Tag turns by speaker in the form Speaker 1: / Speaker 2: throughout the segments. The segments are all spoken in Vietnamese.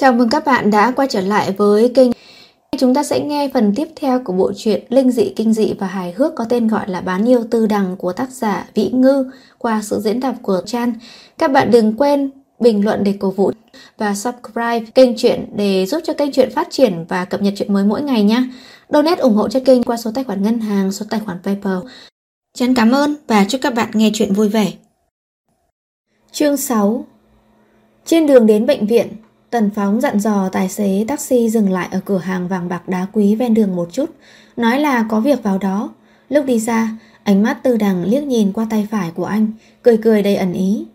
Speaker 1: Chào mừng các bạn đã quay trở lại với kênh. Chúng ta sẽ nghe phần tiếp theo của bộ truyện Linh dị, kinh dị và hài hước có tên gọi là Bán yêu tư đằng của tác giả Vĩ Ngư qua sự diễn đọc của Chan. Các bạn đừng quên bình luận để cổ vũ và subscribe kênh truyện để giúp cho kênh truyện phát triển và cập nhật truyện mới mỗi ngày nhé. Donate ủng hộ cho kênh qua số tài khoản ngân hàng, số tài khoản PayPal. Chân cảm ơn và chúc các bạn nghe chuyện vui vẻ. Chương 6 Trên đường đến bệnh viện, Tần Phóng dặn dò tài xế taxi dừng lại ở cửa hàng vàng bạc đá quý ven đường một chút, nói là có việc vào đó. Lúc đi ra, ánh mắt tư đằng liếc nhìn qua tay phải của anh, cười cười đầy ẩn ý.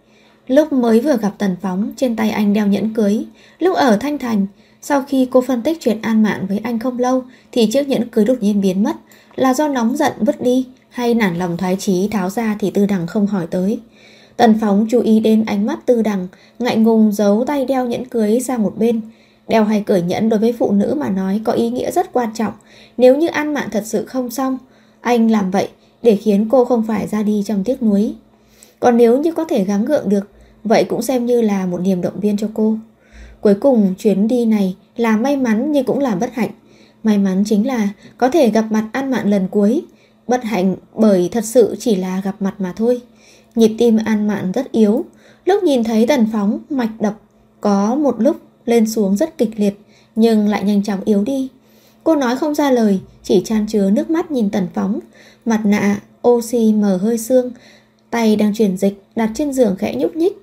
Speaker 1: Lúc mới vừa gặp Tần Phóng, trên tay anh đeo nhẫn cưới. Lúc ở Thanh Thành, sau khi cô phân tích chuyện an mạng với anh không lâu, thì chiếc nhẫn cưới đột nhiên biến mất. Là do nóng giận vứt đi, hay nản lòng thoái chí tháo ra thì tư đằng không hỏi tới. Tần Phóng chú ý đến ánh mắt tư đằng, ngại ngùng giấu tay đeo nhẫn cưới sang một bên. Đeo hay cởi nhẫn đối với phụ nữ mà nói có ý nghĩa rất quan trọng. Nếu như an mạn thật sự không xong, anh làm vậy để khiến cô không phải ra đi trong tiếc nuối. Còn nếu như có thể gắng gượng được, vậy cũng xem như là một niềm động viên cho cô. Cuối cùng chuyến đi này là may mắn nhưng cũng là bất hạnh. May mắn chính là có thể gặp mặt An Mạn lần cuối. Bất hạnh bởi thật sự chỉ là gặp mặt mà thôi. Nhịp tim An Mạn rất yếu. Lúc nhìn thấy Tần Phóng mạch đập có một lúc lên xuống rất kịch liệt nhưng lại nhanh chóng yếu đi. Cô nói không ra lời, chỉ chan chứa nước mắt nhìn Tần Phóng. Mặt nạ, oxy mờ hơi xương, tay đang chuyển dịch đặt trên giường khẽ nhúc nhích.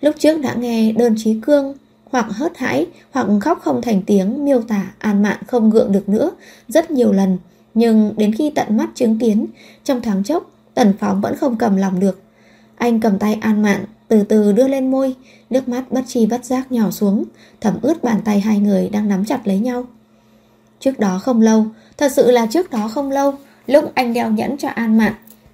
Speaker 1: Lúc trước đã nghe đơn trí cương hoặc hớt hãi hoặc khóc không thành tiếng miêu tả An Mạn không gượng được nữa rất nhiều lần. Nhưng đến khi tận mắt chứng kiến, trong tháng chốc, Tần Phóng vẫn không cầm lòng được. Anh cầm tay An Mạn, từ từ đưa lên môi, nước mắt bất chi bất giác nhỏ xuống, thấm ướt bàn tay hai người đang nắm chặt lấy nhau. Trước đó không lâu, thật sự là trước đó không lâu, lúc anh đeo nhẫn cho An Mạn,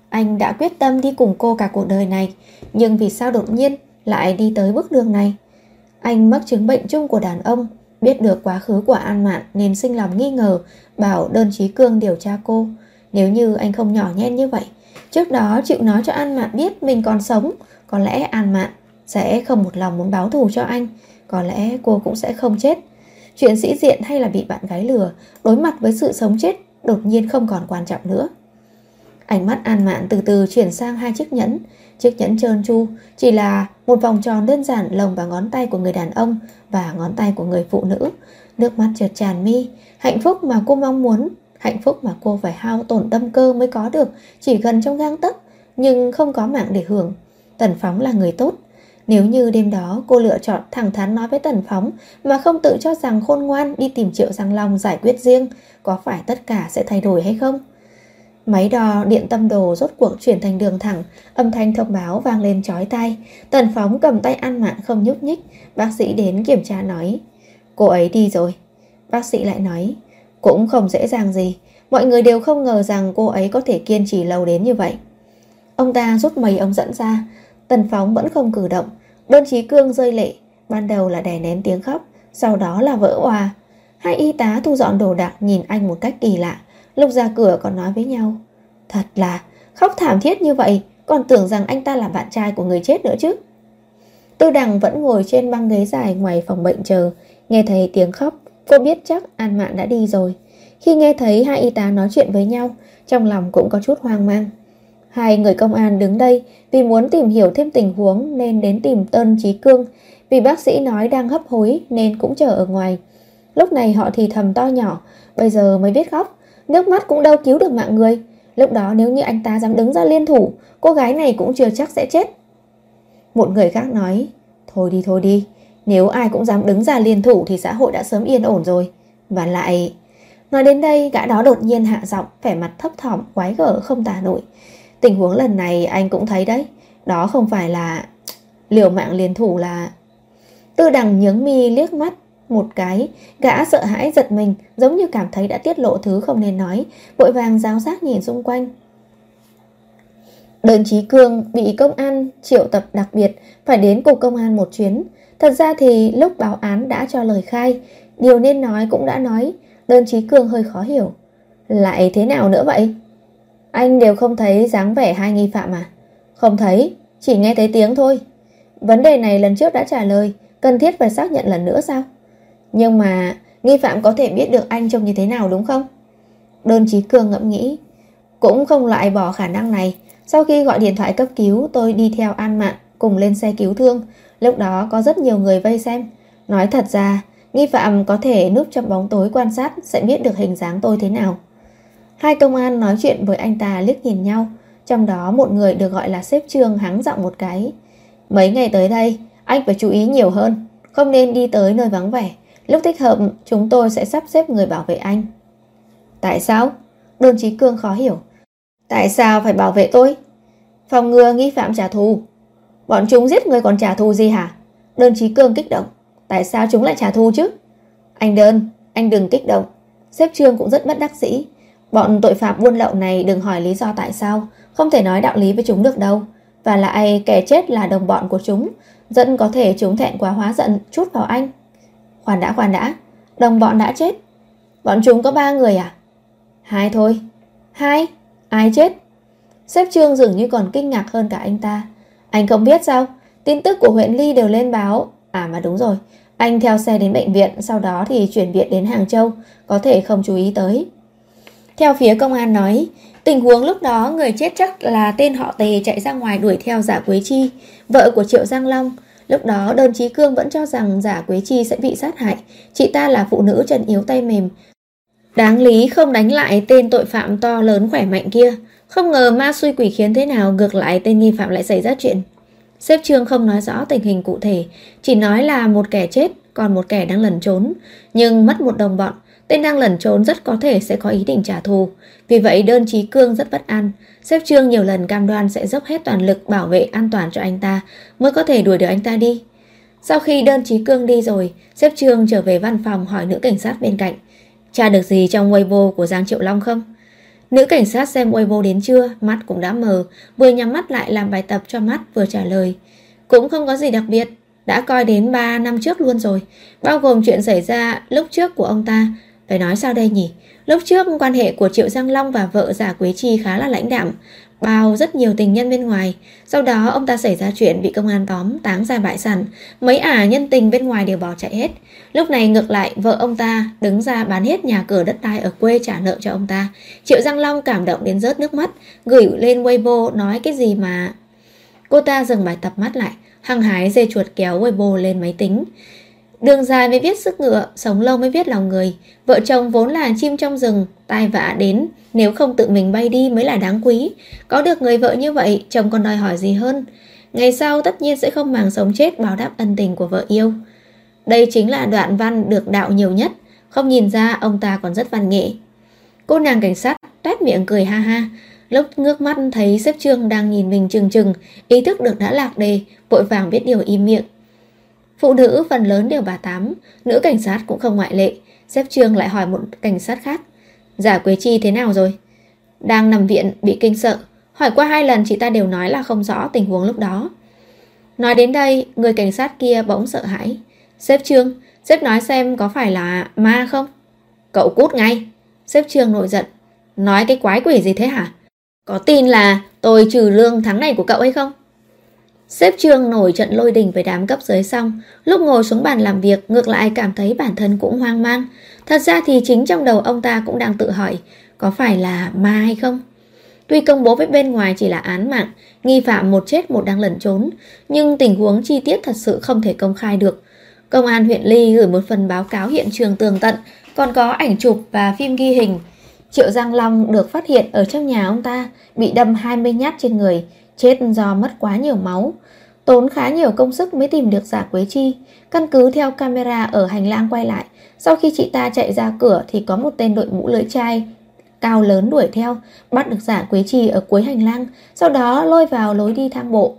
Speaker 1: anh đã quyết tâm đi cùng cô cả cuộc đời này, nhưng vì sao đột nhiên lại đi tới bước đường này? Anh mắc chứng bệnh chung của đàn ông, biết được quá khứ của An Mạn nên sinh lòng nghi ngờ, bảo đơn trí cương điều tra cô. Nếu như anh không nhỏ nhen như vậy, trước đó chịu nói cho An Mạn biết mình còn sống, có lẽ An Mạn sẽ không một lòng muốn báo thù cho anh, có lẽ cô cũng sẽ không chết. Chuyện sĩ diện hay là bị bạn gái lừa, đối mặt với sự sống chết đột nhiên không còn quan trọng nữa. Ánh mắt An Mạn từ từ chuyển sang hai chiếc nhẫn, Chiếc nhẫn trơn tru chỉ là một vòng tròn đơn giản lồng vào ngón tay của người đàn ông và ngón tay của người phụ nữ. Nước mắt trượt tràn mi, hạnh phúc mà cô mong muốn, hạnh phúc mà cô phải hao tổn tâm cơ mới có được, chỉ gần trong gang tấc, nhưng không có mạng để hưởng. Tần Phóng là người tốt. Nếu như đêm đó cô lựa chọn thẳng thắn nói với Tần Phóng mà không tự cho rằng khôn ngoan đi tìm Triệu Giang Long giải quyết riêng, có phải tất cả sẽ thay đổi hay không? Máy đo điện tâm đồ rốt cuộc chuyển thành đường thẳng, âm thanh thông báo vang lên chói tai. Tần phóng cầm tay An Mạn không nhúc nhích, bác sĩ đến kiểm tra nói. Cô ấy đi rồi. Bác sĩ lại nói, cũng không dễ dàng gì. Mọi người đều không ngờ rằng cô ấy có thể kiên trì lâu đến như vậy. Ông ta rút mây ông dẫn ra, tần phóng vẫn không cử động. Đơn trí cương rơi lệ, ban đầu là đè nén tiếng khóc, sau đó là vỡ hòa. Hai y tá thu dọn đồ đạc nhìn anh một cách kỳ lạ, Lúc ra cửa còn nói với nhau Thật là khóc thảm thiết như vậy Còn tưởng rằng anh ta là bạn trai của người chết nữa chứ Tư đằng vẫn ngồi trên băng ghế dài ngoài phòng bệnh chờ Nghe thấy tiếng khóc Cô biết chắc An Mạn đã đi rồi. Khi nghe thấy hai y tá nói chuyện với nhau, Trong lòng cũng có chút hoang mang. Hai người công an đứng đây Vì muốn tìm hiểu thêm tình huống Nên đến tìm Tân Trí Cương. Vì bác sĩ nói đang hấp hối Nên cũng chờ ở ngoài. Lúc này họ thì thầm to nhỏ, Bây giờ mới biết khóc. Nước mắt cũng đâu cứu được mạng người. Lúc đó nếu như anh ta dám đứng ra liên thủ, Cô gái này cũng chưa chắc sẽ chết. Một người khác nói, Thôi đi thôi đi nếu ai cũng dám đứng ra liên thủ Thì xã hội đã sớm yên ổn rồi Và lại Nói đến đây gã đó đột nhiên hạ giọng Vẻ mặt thấp thỏm quái gở không tả nổi Tình huống lần này anh cũng thấy đấy Đó không phải là Liều mạng liên thủ là Tư đằng nhướng mi liếc mắt một cái, gã sợ hãi giật mình, giống như cảm thấy đã tiết lộ thứ không nên nói, vội vàng giáo giác nhìn xung quanh. Đơn Chí Cương bị công an triệu tập đặc biệt phải đến cục công an một chuyến. Thật ra thì lúc báo án đã cho lời khai, điều nên nói cũng đã nói, đơn Chí Cường hơi khó hiểu. Lại thế nào nữa vậy? Anh đều không thấy dáng vẻ hai nghi phạm à? Không thấy, chỉ nghe thấy tiếng thôi. Vấn đề này lần trước đã trả lời, cần thiết phải xác nhận lần nữa sao? Nhưng mà nghi phạm có thể biết được anh trông như thế nào đúng không? Đơn Chí Cường ngẫm nghĩ. Cũng không loại bỏ khả năng này. Sau khi gọi điện thoại cấp cứu, tôi đi theo An Mạn cùng lên xe cứu thương. Lúc đó có rất nhiều người vây xem. Nói thật ra, nghi phạm có thể núp trong bóng tối quan sát sẽ biết được hình dáng tôi thế nào. Hai công an nói chuyện với anh ta liếc nhìn nhau. Trong đó một người được gọi là xếp trương hắng giọng một cái. Mấy ngày tới đây, anh phải chú ý nhiều hơn. Không nên đi tới nơi vắng vẻ. Lúc thích hợp, chúng tôi sẽ sắp xếp người bảo vệ anh. Tại sao? Đồn Chí Cương khó hiểu. Tại sao phải bảo vệ tôi? Phòng ngừa nghi phạm trả thù. Bọn chúng giết người còn trả thù gì hả? Đơn Chí Cương kích động. Tại sao chúng lại trả thù chứ? Anh Đơn, anh đừng kích động. Sếp Trương cũng rất bất đắc dĩ. Bọn tội phạm buôn lậu này đừng hỏi lý do tại sao. Không thể nói đạo lý với chúng được đâu. Và lại kẻ chết là đồng bọn của chúng. Dẫn có thể chúng thẹn quá hóa giận chút vào anh. Khoan đã khoan đã. Đồng bọn đã chết. Bọn chúng có ba người à? Hai thôi. Hai? Ai chết? Sếp Trương dường như còn kinh ngạc hơn cả anh ta. Anh không biết sao? Tin tức của huyện Ly đều lên báo. À mà đúng rồi. Anh theo xe đến bệnh viện, sau đó thì chuyển viện đến Hàng Châu. Có thể không chú ý tới. Theo phía công an nói, tình huống lúc đó người chết chắc là tên họ Tề chạy ra ngoài đuổi theo giả Quế Chi, vợ của Triệu Giang Long. Lúc đó đơn trí cương vẫn cho rằng giả Quế Chi sẽ bị sát hại. Chị ta là phụ nữ chân yếu tay mềm, Đáng lý không đánh lại tên tội phạm to lớn khỏe mạnh kia. Không ngờ ma xui quỷ khiến thế nào ngược lại tên nghi phạm lại xảy ra chuyện. Sếp Trương không nói rõ tình hình cụ thể, chỉ nói là một kẻ chết, còn một kẻ đang lẩn trốn. Nhưng mất một đồng bọn, tên đang lẩn trốn rất có thể sẽ có ý định trả thù. Vì vậy đơn trí cương rất bất an. Sếp Trương nhiều lần cam đoan sẽ dốc hết toàn lực bảo vệ an toàn cho anh ta mới có thể đuổi được anh ta đi. Sau khi đơn trí cương đi rồi, sếp Trương trở về văn phòng hỏi nữ cảnh sát bên cạnh. Tra được gì trong Weibo của Giang Triệu Long không? Nữ cảnh sát xem Weibo đến chưa, mắt cũng đã mờ, vừa nhắm mắt lại làm bài tập cho mắt vừa trả lời. Cũng không có gì đặc biệt, đã coi đến 3 năm trước luôn rồi, bao gồm chuyện xảy ra lúc trước của ông ta. Phải nói sao đây nhỉ? Lúc trước quan hệ của Triệu Giang Long và vợ giả Quế Chi khá là lãnh đạm, bao rất nhiều tình nhân bên ngoài. Sau đó ông ta xảy ra chuyện bị công an tóm, táng ra bãi sản. Mấy ả nhân tình bên ngoài đều bỏ chạy hết. Lúc này ngược lại vợ ông ta đứng ra bán hết nhà cửa đất đai ở quê trả nợ cho ông ta. Triệu Giang Long cảm động đến rớt nước mắt, gửi lên Weibo nói cái gì mà... Cô ta dừng bài tập mắt lại, hăng hái dê chuột kéo Weibo lên máy tính. Đường dài mới biết sức ngựa, sống lâu mới biết lòng người. Vợ chồng vốn là chim trong rừng, tai vạ đến, nếu không tự mình bay đi mới là đáng quý. Có được người vợ như vậy, chồng còn đòi hỏi gì hơn. Ngày sau tất nhiên sẽ không màng sống chết báo đáp ân tình của vợ yêu. Đây chính là đoạn văn được đạo nhiều nhất, không nhìn ra ông ta còn rất văn nghệ. Cô nàng cảnh sát tét miệng cười ha ha, lúc ngước mắt thấy xếp trương đang nhìn mình chừng chừng, ý thức được đã lạc đề, vội vàng biết điều im miệng. Phụ nữ phần lớn đều bà tám, nữ cảnh sát cũng không ngoại lệ. Sếp Trương lại hỏi một cảnh sát khác. Giả Quế Chi thế nào rồi? Đang nằm viện, bị kinh sợ. Hỏi qua hai lần chị ta đều nói là không rõ tình huống lúc đó. Nói đến đây, người cảnh sát kia bỗng sợ hãi. Sếp Trương, sếp nói xem có phải là ma không? Cậu cút ngay. Sếp Trương nổi giận. Nói cái quái quỷ gì thế hả? Có tin là tôi trừ lương tháng này của cậu hay không? Sếp Trương nổi trận lôi đình với đám cấp dưới xong, lúc ngồi xuống bàn làm việc ngược lại cảm thấy bản thân cũng hoang mang. Thật ra thì chính trong đầu ông ta cũng đang tự hỏi, có phải là ma hay không? Tuy công bố với bên ngoài chỉ là án mạng, nghi phạm một chết một đang lẩn trốn, nhưng tình huống chi tiết thật sự không thể công khai được. Công an huyện Ly gửi một phần báo cáo hiện trường tường tận, còn có ảnh chụp và phim ghi hình. Triệu Giang Long được phát hiện ở trong nhà ông ta, bị đâm 20 nhát trên người, chết do mất quá nhiều máu. Tốn khá nhiều công sức mới tìm được giả Quế Chi. Căn cứ theo camera ở hành lang quay lại, sau khi chị ta chạy ra cửa thì có một tên đội mũ lưỡi chai cao lớn đuổi theo, bắt được giả Quế Chi ở cuối hành lang, sau đó lôi vào lối đi thang bộ.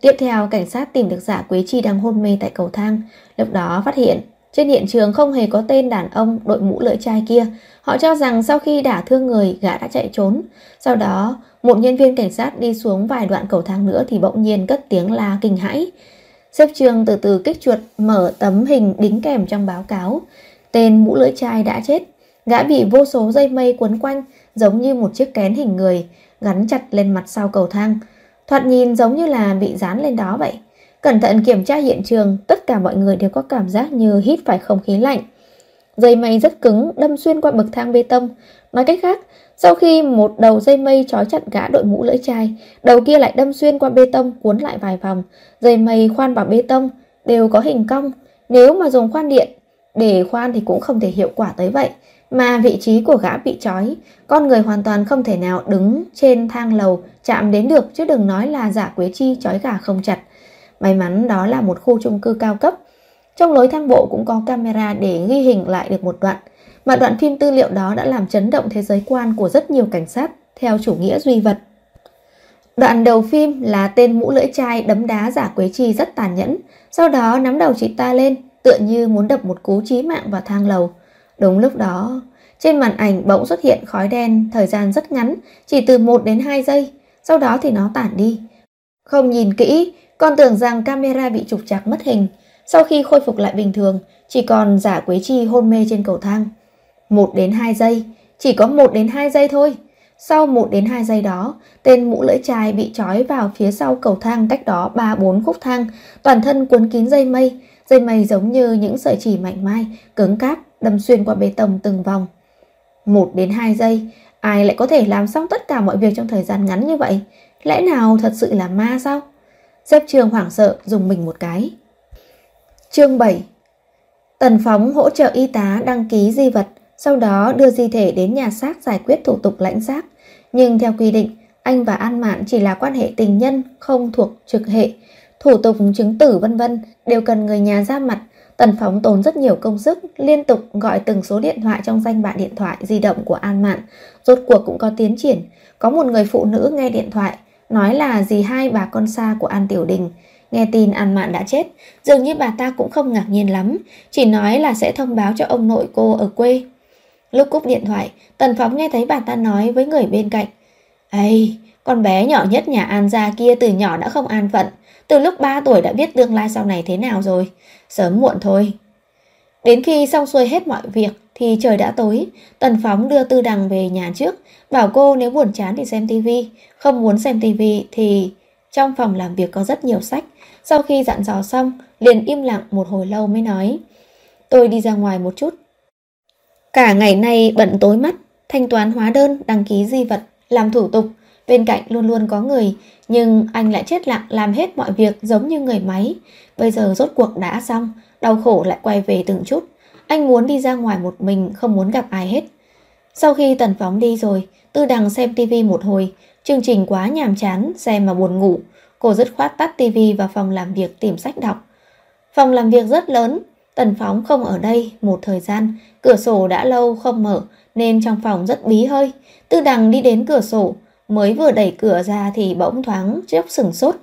Speaker 1: Tiếp theo, cảnh sát tìm được giả Quế Chi đang hôn mê tại cầu thang. Lúc đó phát hiện, trên hiện trường không hề có tên đàn ông đội mũ lưỡi chai kia. Họ cho rằng sau khi đả thương người, gã đã chạy trốn. Sau đó, một nhân viên cảnh sát đi xuống vài đoạn cầu thang nữa thì bỗng nhiên cất tiếng la kinh hãi. Xếp trường từ từ kích chuột mở tấm hình đính kèm trong báo cáo. Tên mũ lưỡi chai đã chết. Gã bị vô số dây mây quấn quanh giống như một chiếc kén hình người gắn chặt lên mặt sau cầu thang. Thoạt nhìn giống như là bị dán lên đó vậy. Cẩn thận kiểm tra hiện trường, tất cả mọi người đều có cảm giác như hít phải không khí lạnh. Dây mây rất cứng, đâm xuyên qua bậc thang bê tông. Nói cách khác, sau khi một đầu dây mây trói chặt gã đội mũ lưỡi chai, đầu kia lại đâm xuyên qua bê tông cuốn lại vài vòng. Dây mây khoan vào bê tông đều có hình cong. Nếu mà dùng khoan điện để khoan thì cũng không thể hiệu quả tới vậy. Mà vị trí của gã bị trói, con người hoàn toàn không thể nào đứng trên thang lầu chạm đến được chứ đừng nói là giả quế chi trói gà không chặt. May mắn đó là một khu chung cư cao cấp. Trong lối thang bộ cũng có camera để ghi hình lại được một đoạn. Mà đoạn phim tư liệu đó đã làm chấn động thế giới quan của rất nhiều cảnh sát theo chủ nghĩa duy vật. Đoạn đầu phim là tên mũ lưỡi chai đấm đá giả Quế Chi rất tàn nhẫn, sau đó nắm đầu chị ta lên, tựa như muốn đập một cú chí mạng vào thang lầu. Đúng lúc đó, trên màn ảnh bỗng xuất hiện khói đen thời gian rất ngắn, chỉ từ 1 đến 2 giây, sau đó thì nó tản đi. Không nhìn kỹ, con tưởng rằng camera bị trục trặc mất hình. Sau khi khôi phục lại bình thường, chỉ còn giả Quế Chi hôn mê trên cầu thang. 1 đến 2 giây, chỉ có 1 đến 2 giây thôi. Sau 1 đến 2 giây đó, tên mũ lưỡi chai bị trói vào phía sau cầu thang cách đó 3-4 khúc thang, toàn thân cuốn kín dây mây, dây mây giống như những sợi chỉ mảnh mai, cứng cáp, đâm xuyên qua bê tông từng vòng. 1 đến 2 giây, ai lại có thể làm xong tất cả mọi việc trong thời gian ngắn như vậy? Lẽ nào thật sự là ma sao? Xếp trường hoảng sợ dùng mình một cái. Chương 7 Tần Phóng hỗ trợ y tá đăng ký di vật, sau đó đưa di thể đến nhà xác giải quyết thủ tục lãnh xác. Nhưng theo quy định, anh và An Mạn chỉ là quan hệ tình nhân, không thuộc trực hệ. Thủ tục chứng tử vân vân đều cần người nhà ra mặt. Tần Phóng tốn rất nhiều công sức, liên tục gọi từng số điện thoại trong danh bạ điện thoại di động của An Mạn. Rốt cuộc cũng có tiến triển. Có một người phụ nữ nghe điện thoại, nói là dì hai bà con xa của An Tiểu Đình. Nghe tin An Mạn đã chết, dường như bà ta cũng không ngạc nhiên lắm, chỉ nói là sẽ thông báo cho ông nội cô ở quê. Lúc cúp điện thoại, Tần Phóng nghe thấy bà ta nói với người bên cạnh. Ây, con bé nhỏ nhất nhà An gia kia từ nhỏ đã không an phận, từ lúc 3 tuổi đã biết tương lai sau này thế nào rồi, sớm muộn thôi. Đến khi xong xuôi hết mọi việc thì trời đã tối, Tần Phóng đưa Tư Đằng về nhà trước, bảo cô nếu buồn chán thì xem tivi, không muốn xem tivi thì trong phòng làm việc có rất nhiều sách. Sau khi dặn dò xong, liền im lặng một hồi lâu mới nói. Tôi đi ra ngoài một chút. Cả ngày nay bận tối mắt, thanh toán hóa đơn, đăng ký di vật, làm thủ tục. Bên cạnh luôn luôn có người, nhưng anh lại chết lặng làm hết mọi việc giống như người máy. Bây giờ rốt cuộc đã xong, đau khổ lại quay về từng chút. Anh muốn đi ra ngoài một mình, không muốn gặp ai hết. Sau khi Tần Phóng đi rồi, Tư Đằng xem tivi một hồi, chương trình quá nhàm chán, xem mà buồn ngủ. Cô dứt khoát tắt tivi vào phòng làm việc tìm sách đọc. Phòng làm việc rất lớn, Tần Phóng không ở đây một thời gian, cửa sổ đã lâu không mở nên trong phòng rất bí hơi. Tư Đằng đi đến cửa sổ, mới vừa đẩy cửa ra thì bỗng thoáng chốc sừng sốt.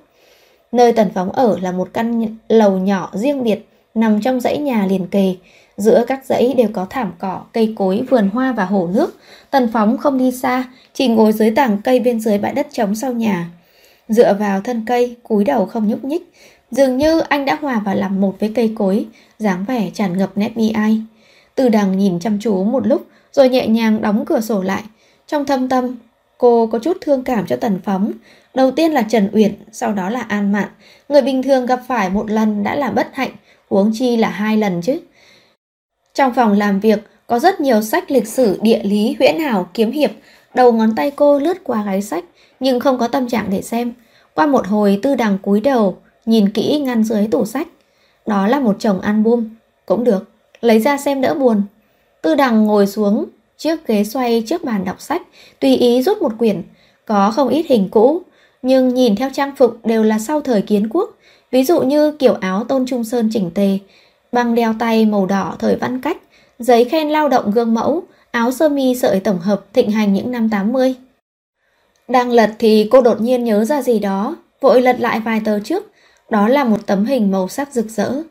Speaker 1: Nơi Tần Phóng ở là một căn lầu nhỏ riêng biệt nằm trong dãy nhà liền kề. Giữa các dãy đều có thảm cỏ, cây cối, vườn hoa và hồ nước. Tần Phóng không đi xa, chỉ ngồi dưới tảng cây bên dưới bãi đất trống sau nhà. Dựa vào thân cây, cúi đầu không nhúc nhích. Dường như anh đã hòa vào làm một với cây cối, dáng vẻ tràn ngập nét bi ai. Từ đằng nhìn chăm chú một lúc, rồi nhẹ nhàng đóng cửa sổ lại. Trong thâm tâm, cô có chút thương cảm cho Tần Phóng. Đầu tiên là Trần Uyển, sau đó là An Mạn. Người bình thường gặp phải một lần đã là bất hạnh, huống chi là hai lần chứ. Trong phòng làm việc có rất nhiều sách lịch sử, địa lý, huyễn hảo, kiếm hiệp. Đầu ngón tay cô lướt qua gáy sách, nhưng không có tâm trạng để xem. Qua một hồi tư đằng cúi đầu, nhìn kỹ ngăn dưới tủ sách. Đó là một chồng album. Cũng được, lấy ra xem đỡ buồn. Tư đằng ngồi xuống, chiếc ghế xoay trước bàn đọc sách, tùy ý rút một quyển. Có không ít hình cũ, nhưng nhìn theo trang phục đều là sau thời kiến quốc. Ví dụ như kiểu áo tôn trung sơn chỉnh tề, băng đeo tay màu đỏ thời văn cách, giấy khen lao động gương mẫu, áo sơ mi sợi tổng hợp thịnh hành những năm 80. Đang lật thì cô đột nhiên nhớ ra gì đó, vội lật lại vài tờ trước. Đó là một tấm hình màu sắc rực rỡ.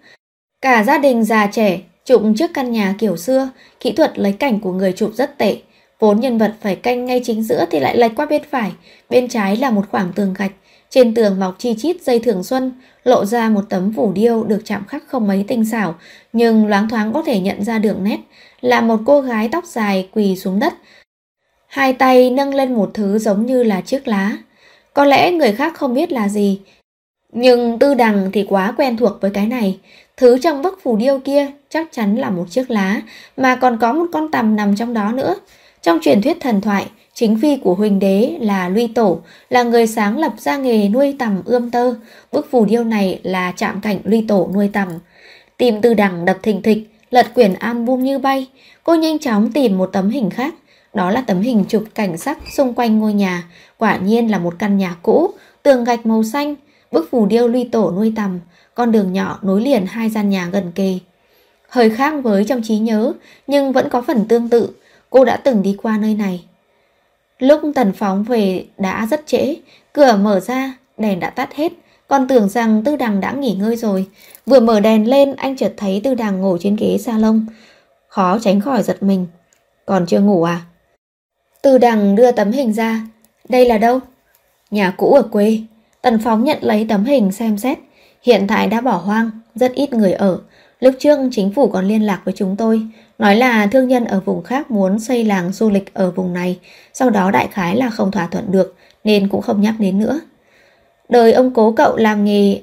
Speaker 1: Cả gia đình già trẻ chụp trước căn nhà kiểu xưa, kỹ thuật lấy cảnh của người chụp rất tệ. Vốn nhân vật phải canh ngay chính giữa thì lại lệch qua bên phải, bên trái là một khoảng tường gạch. Trên tường mọc chi chít dây thường xuân, lộ ra một tấm phủ điêu được chạm khắc không mấy tinh xảo, nhưng loáng thoáng có thể nhận ra đường nét, là một cô gái tóc dài quỳ xuống đất. Hai tay nâng lên một thứ giống như là chiếc lá. Có lẽ người khác không biết là gì, Nhưng tư đằng thì quá quen thuộc với cái này. Thứ trong bức phủ điêu kia chắc chắn là một chiếc lá, mà còn có một con tằm nằm trong đó nữa. Trong truyền thuyết thần thoại, chính phi của huỳnh đế là Luy Tổ, là người sáng lập ra nghề nuôi tầm ươm tơ. Bức phù điêu này là chạm cảnh Luy Tổ nuôi tầm tìm từ đằng đập thình thịch, lật quyển album như bay. Cô nhanh chóng tìm một tấm hình khác. Đó là tấm hình chụp cảnh sắc xung quanh ngôi nhà. Quả nhiên là một căn nhà cũ, tường gạch màu xanh, bức phù điêu Luy Tổ nuôi tầm con đường nhỏ nối liền hai gian nhà gần kề. Hơi khác với trong trí nhớ, nhưng vẫn có phần tương tự, cô đã từng đi qua nơi này. Lúc Tần Phóng về đã rất trễ, cửa mở ra, đèn đã tắt hết, còn tưởng rằng Tư Đằng đã nghỉ ngơi rồi. Vừa mở đèn lên, anh chợt thấy Tư Đằng ngồi trên ghế salon. Khó tránh khỏi giật mình. Còn chưa ngủ à? Tư Đằng đưa tấm hình ra. Đây là đâu? Nhà cũ ở quê. Tần Phóng nhận lấy tấm hình xem xét. Hiện tại đã bỏ hoang, rất ít người ở. Lúc trước chính phủ còn liên lạc với chúng tôi, nói là thương nhân ở vùng khác muốn xây làng du lịch ở vùng này, sau đó đại khái là không thỏa thuận được, nên cũng không nhắc đến nữa. Đời ông cố cậu làm nghề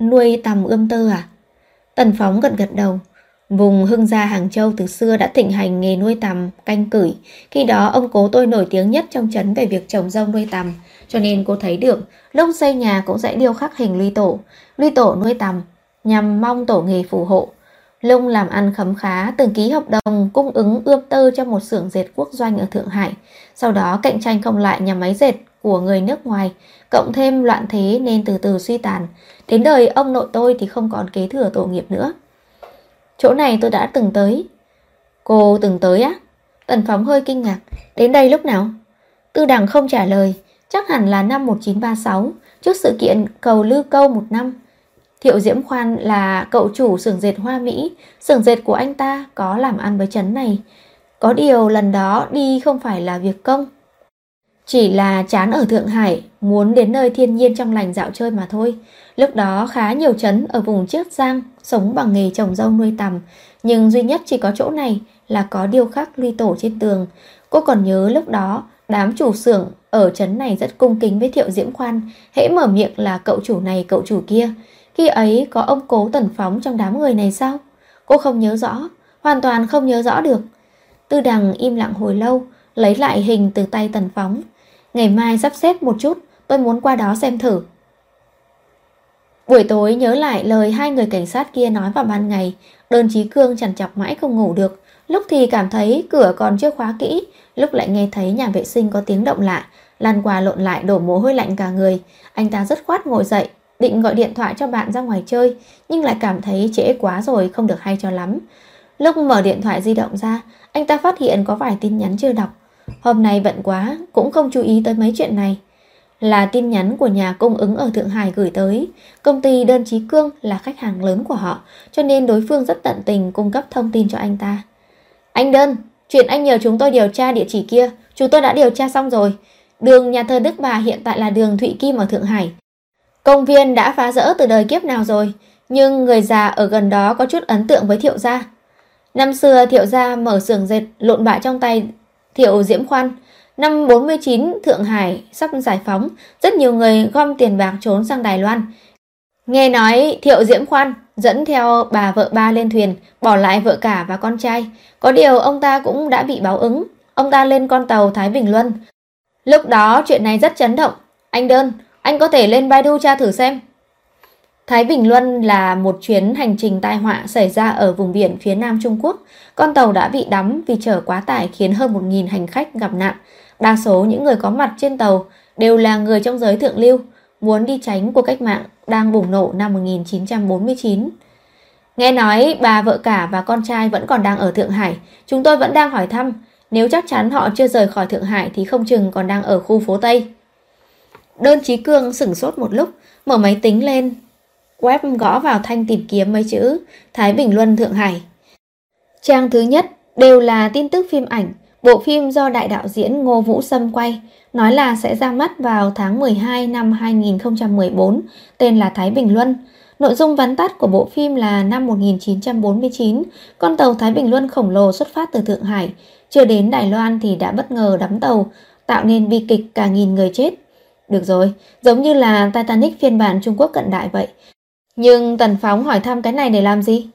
Speaker 1: nuôi tầm ươm tơ à? Tần Phóng gật gật đầu. Vùng Hưng Gia Hàng Châu từ xưa đã thịnh hành nghề nuôi tầm, canh cửi. Khi đó ông cố tôi nổi tiếng nhất trong trấn về việc trồng dâu nuôi tầm. Cho nên cô thấy được, lúc xây nhà cũng sẽ điêu khắc hình Luy Tổ. Luy Tổ nuôi tầm, nhằm mong tổ nghề phù hộ. Lung làm ăn khấm khá, từng ký hợp đồng cung ứng ươm tơ cho một xưởng dệt quốc doanh ở Thượng Hải. Sau đó cạnh tranh không lại nhà máy dệt của người nước ngoài, cộng thêm loạn thế nên từ từ suy tàn. Đến đời ông nội tôi thì không còn kế thừa tổ nghiệp nữa. Chỗ này tôi đã từng tới. Cô từng tới á? Tần Phóng hơi kinh ngạc. Đến đây lúc nào? Tư đằng không trả lời. Chắc hẳn là năm 1936, trước sự kiện cầu Lư Câu một năm. Thiệu Diễm Khoan là cậu chủ xưởng dệt Hoa Mỹ, xưởng dệt của anh ta có làm ăn với trấn này. Có điều lần đó đi không phải là việc công. Chỉ là chán ở Thượng Hải, muốn đến nơi thiên nhiên trong lành dạo chơi mà thôi. Lúc đó khá nhiều trấn ở vùng Chiết Giang sống bằng nghề trồng dâu nuôi tằm, nhưng duy nhất chỉ có chỗ này là có điêu khắc ly tổ trên tường. Cô còn nhớ lúc đó đám chủ xưởng ở trấn này rất cung kính với Thiệu Diễm Khoan, hễ mở miệng là cậu chủ này cậu chủ kia. Khi ấy có ông cố tần phóng trong đám người này sao? Cô không nhớ rõ, hoàn toàn không nhớ rõ được. Tư đằng im lặng hồi lâu, lấy lại hình từ tay tần phóng. Ngày mai sắp xếp một chút, tôi muốn qua đó xem thử. Buổi tối nhớ lại lời hai người cảnh sát kia nói vào ban ngày, đơn chí cương chẳng chọc mãi không ngủ được. Lúc thì cảm thấy cửa còn chưa khóa kỹ, lúc lại nghe thấy nhà vệ sinh có tiếng động lạ, lan qua lộn lại đổ mồ hôi lạnh cả người. Anh ta rất khoát ngồi dậy, định gọi điện thoại cho bạn ra ngoài chơi, nhưng lại cảm thấy trễ quá rồi không được hay cho lắm. Lúc mở điện thoại di động ra, anh ta phát hiện có vài tin nhắn chưa đọc. Hôm nay bận quá, cũng không chú ý tới mấy chuyện này. Là tin nhắn của nhà cung ứng ở Thượng Hải gửi tới. Công ty Đơn Chí Cương là khách hàng lớn của họ, cho nên đối phương rất tận tình cung cấp thông tin cho anh ta. Anh Đơn, chuyện anh nhờ chúng tôi điều tra địa chỉ kia, chúng tôi đã điều tra xong rồi. Đường nhà thờ Đức Bà hiện tại là đường Thụy Kim ở Thượng Hải. Công viên đã phá rỡ từ đời kiếp nào rồi, nhưng người già ở gần đó có chút ấn tượng với thiệu gia. Năm xưa thiệu gia mở xưởng dệt lộn bại trong tay thiệu diễm khoan. Năm 49 Thượng Hải sắp giải phóng, rất nhiều người gom tiền bạc trốn sang Đài Loan. Nghe nói thiệu diễm khoan dẫn theo bà vợ ba lên thuyền, bỏ lại vợ cả và con trai. Có điều ông ta cũng đã bị báo ứng. Ông ta lên con tàu Thái Bình Luân. Lúc đó chuyện này rất chấn động. Anh Đơn, anh có thể lên Baidu tra thử xem. Thái Bình Luân là một chuyến hành trình tai họa xảy ra ở vùng biển phía nam Trung Quốc. Con tàu đã bị đắm vì chở quá tải khiến hơn 1.000 hành khách gặp nạn. Đa số những người có mặt trên tàu đều là người trong giới thượng lưu, muốn đi tránh cuộc cách mạng đang bùng nổ năm 1949. Nghe nói bà vợ cả và con trai vẫn còn đang ở Thượng Hải, chúng tôi vẫn đang hỏi thăm. Nếu chắc chắn họ chưa rời khỏi Thượng Hải thì không chừng còn đang ở khu phố Tây. Đơn Chí Cương sửng sốt một lúc, mở máy tính lên. Web gõ vào thanh tìm kiếm mấy chữ Thái Bình Luân Thượng Hải. Trang thứ nhất đều là tin tức phim ảnh, bộ phim do đại đạo diễn Ngô Vũ Sâm quay, nói là sẽ ra mắt vào tháng 12 năm 2014, tên là Thái Bình Luân. Nội dung vắn tắt của bộ phim là năm 1949, con tàu Thái Bình Luân khổng lồ xuất phát từ Thượng Hải, chưa đến Đài Loan thì đã bất ngờ đắm tàu, tạo nên bi kịch cả nghìn người chết. Được rồi, giống như là Titanic phiên bản Trung Quốc cận đại vậy. Nhưng Tần Phóng hỏi thăm cái này để làm gì?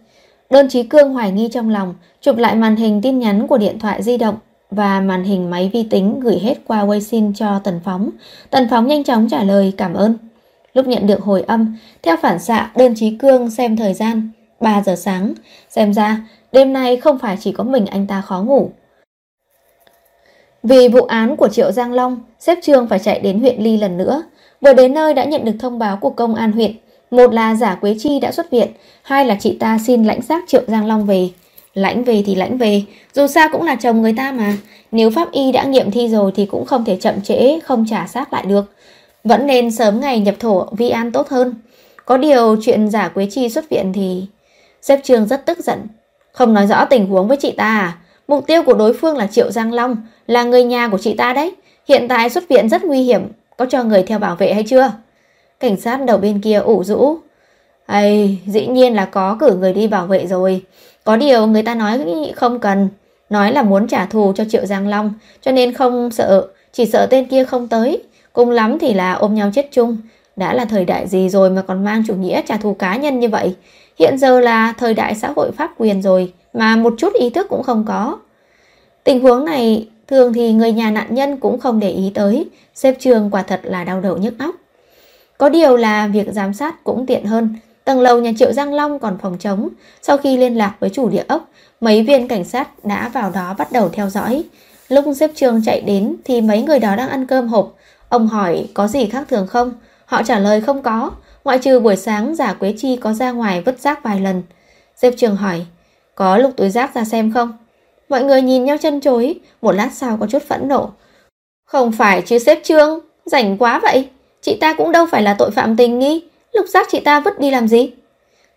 Speaker 1: Đơn Chí Cương hoài nghi trong lòng, chụp lại màn hình tin nhắn của điện thoại di động và màn hình máy vi tính gửi hết qua Weixin cho Tần Phóng. Tần Phóng nhanh chóng trả lời cảm ơn. Lúc nhận được hồi âm, theo phản xạ Đơn Chí Cương xem thời gian, 3 giờ sáng. Xem ra, đêm nay không phải chỉ có mình anh ta khó ngủ. Vì vụ án của Triệu Giang Long, xếp trường phải chạy đến huyện Ly lần nữa. Vừa đến nơi đã nhận được thông báo của công an huyện. Một là giả Quế Chi đã xuất viện, hai là chị ta xin lãnh xác Triệu Giang Long về. Lãnh về thì lãnh về, dù sao cũng là chồng người ta mà. Nếu pháp y đã nghiệm thi rồi thì cũng không thể chậm trễ, không trả xác lại được. Vẫn nên sớm ngày nhập thổ vi an tốt hơn. Có điều chuyện giả Quế Chi xuất viện thì... Xếp trường rất tức giận. Không nói rõ tình huống với chị ta à? Mục tiêu của đối phương là Triệu Giang Long, là người nhà của chị ta đấy. Hiện tại xuất viện rất nguy hiểm, có cho người theo bảo vệ hay chưa? Cảnh sát đầu bên kia ủ rũ. Ây, dĩ nhiên là có cử người đi bảo vệ rồi. Có điều người ta nói không cần. Nói là muốn trả thù cho Triệu Giang Long, cho nên không sợ, chỉ sợ tên kia không tới. Cùng lắm thì là ôm nhau chết chung. Đã là thời đại gì rồi mà còn mang chủ nghĩa trả thù cá nhân như vậy. Hiện giờ là thời đại xã hội pháp quyền rồi, mà một chút ý thức cũng không có. Tình huống này thường thì người nhà nạn nhân cũng không để ý tới, xếp trường quả thật là đau đầu nhức óc. Có điều là việc giám sát cũng tiện hơn, tầng lầu nhà Triệu Giang Long còn phòng trống, sau khi liên lạc với chủ địa ốc, mấy viên cảnh sát đã vào đó bắt đầu theo dõi. Lúc xếp trường chạy đến thì mấy người đó đang ăn cơm hộp, ông hỏi có gì khác thường không? Họ trả lời không có, ngoại trừ buổi sáng giả Quế Chi có ra ngoài vứt rác vài lần. Xếp trường hỏi, có lục túi rác ra xem không? Mọi người nhìn nhau chân chối, một lát sau có chút phẫn nộ. Không phải chứ xếp trương, rảnh quá vậy. Chị ta cũng đâu phải là tội phạm tình nghi, lục rác chị ta vứt đi làm gì?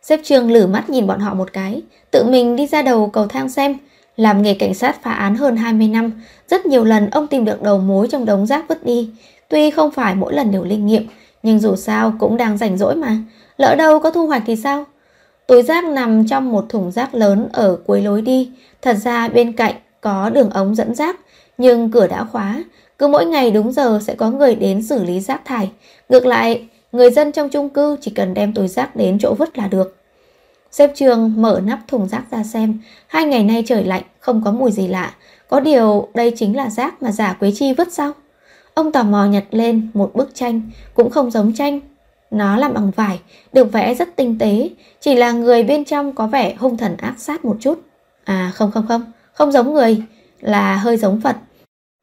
Speaker 1: Xếp trương lử mắt nhìn bọn họ một cái, tự mình đi ra đầu cầu thang xem. Làm nghề cảnh sát phá án hơn 20 năm, rất nhiều lần ông tìm được đầu mối trong đống rác vứt đi. Tuy không phải mỗi lần đều linh nghiệm, nhưng dù sao cũng đang rảnh rỗi mà. Lỡ đâu có thu hoạch thì sao? Túi rác nằm trong một thùng rác lớn ở cuối lối đi. Thật ra bên cạnh có đường ống dẫn rác, nhưng cửa đã khóa. Cứ mỗi ngày đúng giờ sẽ có người đến xử lý rác thải. Ngược lại, người dân trong chung cư chỉ cần đem túi rác đến chỗ vứt là được. Xếp trường mở nắp thùng rác ra xem. Hai ngày nay trời lạnh, không có mùi gì lạ. Có điều đây chính là rác mà giả Quế Chi vứt sao? Ông tò mò nhặt lên một bức tranh, cũng không giống tranh. Nó làm bằng vải, được vẽ rất tinh tế, chỉ là người bên trong có vẻ hung thần ác sát một chút. À không không không, không giống người, là hơi giống Phật.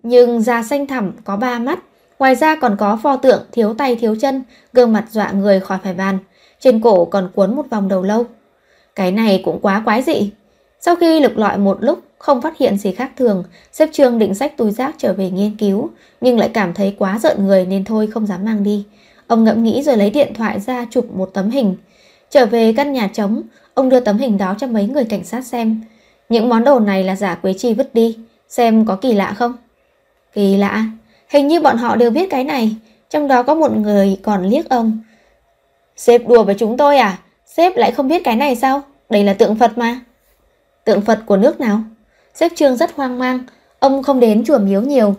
Speaker 1: Nhưng da xanh thẳm có ba mắt, ngoài ra còn có pho tượng thiếu tay thiếu chân, gương mặt dọa người khỏi phải bàn. Trên cổ còn cuốn một vòng đầu lâu. Cái này cũng quá quái dị. Sau khi lục lọi một lúc, không phát hiện gì khác thường, xếp trương định sách túi rác trở về nghiên cứu, nhưng lại cảm thấy quá giận người nên thôi không dám mang đi. Ông ngẫm nghĩ rồi lấy điện thoại ra chụp một tấm hình. Trở về căn nhà trống, ông đưa tấm hình đó cho mấy người cảnh sát xem. Những món đồ này là giả Quế Chi vứt đi, xem có kỳ lạ không? Kỳ lạ, hình như bọn họ đều biết cái này, trong đó có một người còn liếc ông. Sếp đùa với chúng tôi à? Sếp lại không biết cái này sao? Đây là tượng Phật mà. Tượng Phật của nước nào? Sếp Trương rất hoang mang, ông không đến chùa miếu nhiều.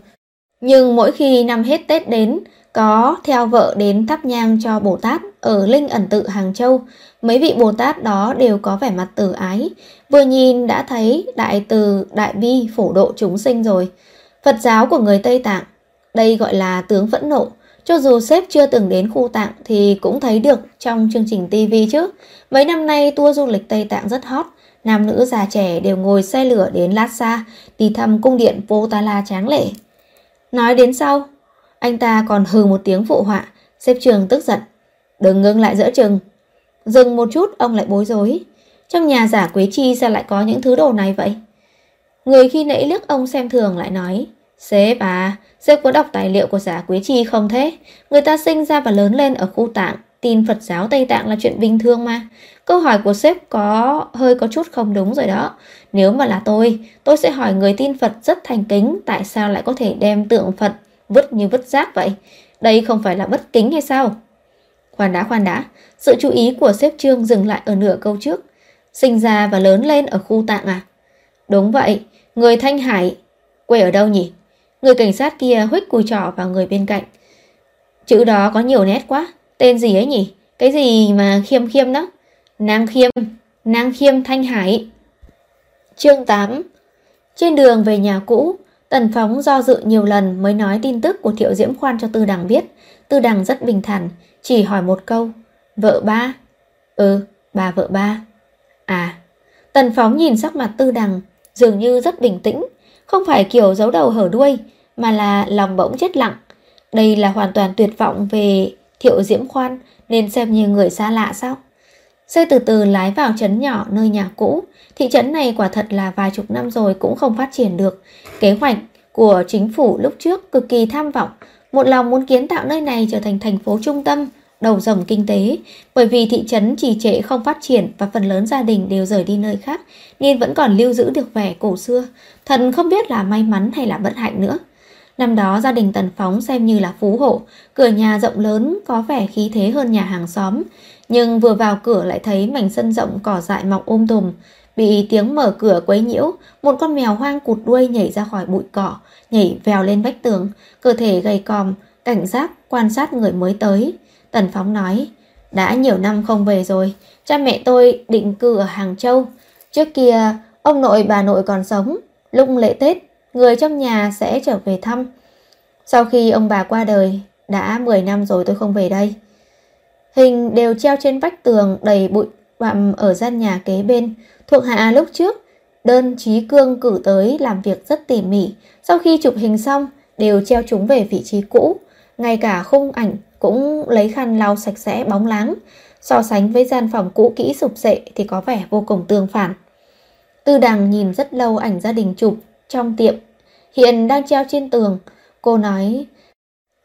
Speaker 1: Nhưng mỗi khi năm hết Tết đến, có theo vợ đến thắp nhang cho Bồ Tát ở Linh ẩn tự Hàng Châu. Mấy vị Bồ Tát đó đều có vẻ mặt từ ái, vừa nhìn đã thấy đại từ, đại bi, phổ độ chúng sinh rồi. Phật giáo của người Tây Tạng, đây gọi là tướng phẫn nộ. Cho dù sếp chưa từng đến khu tạng thì cũng thấy được trong chương trình TV chứ. Mấy năm nay tour du lịch Tây Tạng rất hot, nam nữ già trẻ đều ngồi xe lửa đến Lhasa đi thăm cung điện Potala tráng lệ. Nói đến sau, anh ta còn hừ một tiếng phụ họa, xếp trường tức giận. Đừng ngưng lại giữa chừng. Dừng một chút, ông lại bối rối. Trong nhà giả Quế Chi sao lại có những thứ đồ này vậy? Người khi nãy liếc ông xem thường lại nói, Sếp à, sếp có đọc tài liệu của giả Quế Chi không thế? Người ta sinh ra và lớn lên ở khu tạng, tin Phật giáo Tây Tạng là chuyện bình thường mà. Câu hỏi của sếp có hơi có chút không đúng rồi đó. Nếu mà là tôi, tôi sẽ hỏi người tin Phật rất thành kính tại sao lại có thể đem tượng Phật vứt như vứt rác vậy. Đây không phải là bất kính hay sao? Khoan đã khoan đã, sự chú ý của sếp Trương dừng lại ở nửa câu trước. Sinh ra và lớn lên ở khu tạng à? Đúng vậy, người Thanh Hải. Quê ở đâu nhỉ? Người cảnh sát kia huých cùi trỏ vào người bên cạnh. Chữ đó có nhiều nét quá. Tên gì ấy nhỉ? Cái gì mà khiêm khiêm đó? Nang khiêm, nang khiêm thanh hải. Chương 8 Trên đường về nhà cũ, Tần Phóng do dự nhiều lần mới nói tin tức của Thiệu Diễm Khoan cho Tư Đằng biết. Tư Đằng rất bình thản, chỉ hỏi một câu. Vợ ba? Ừ, bà vợ ba. À, Tần Phóng nhìn sắc mặt Tư Đằng, dường như rất bình tĩnh, không phải kiểu giấu đầu hở đuôi, mà là lòng bỗng chết lặng. Đây là hoàn toàn tuyệt vọng về Thiệu Diễm Khoan nên xem như người xa lạ sao? Xe từ từ lái vào trấn nhỏ nơi nhà cũ. Thị trấn này quả thật là vài chục năm rồi cũng không phát triển được. Kế hoạch của chính phủ lúc trước cực kỳ tham vọng, một lòng muốn kiến tạo nơi này trở thành thành phố trung tâm, đầu dòng kinh tế. Bởi vì thị trấn trì trệ không phát triển và phần lớn gia đình đều rời đi nơi khác, nên vẫn còn lưu giữ được vẻ cổ xưa. Thần không biết là may mắn hay là bất hạnh nữa. Năm đó gia đình Tần Phóng xem như là phú hộ, cửa nhà rộng lớn có vẻ khí thế hơn nhà hàng xóm. Nhưng vừa vào cửa lại thấy mảnh sân rộng cỏ dại mọc ôm tùm. Bị tiếng mở cửa quấy nhiễu, một con mèo hoang cụt đuôi nhảy ra khỏi bụi cỏ, nhảy vèo lên vách tường, cơ thể gầy còm, cảnh giác quan sát người mới tới. Tần Phóng nói, đã nhiều năm không về rồi, cha mẹ tôi định cư ở Hàng Châu. Trước kia, ông nội bà nội còn sống, lúc lễ Tết, người trong nhà sẽ trở về thăm. Sau khi ông bà qua đời, đã 10 năm rồi tôi không về đây. Hình đều treo trên vách tường đầy bụi bặm ở gian nhà kế bên. Thuộc hạ lúc trước, đơn trí cương cử tới làm việc rất tỉ mỉ. Sau khi chụp hình xong, đều treo chúng về vị trí cũ. Ngay cả khung ảnh cũng lấy khăn lau sạch sẽ bóng láng. So sánh với gian phòng cũ kỹ sụp sệ thì có vẻ vô cùng tương phản. Tư đằng nhìn rất lâu ảnh gia đình chụp trong tiệm. Hiện đang treo trên tường. Cô nói,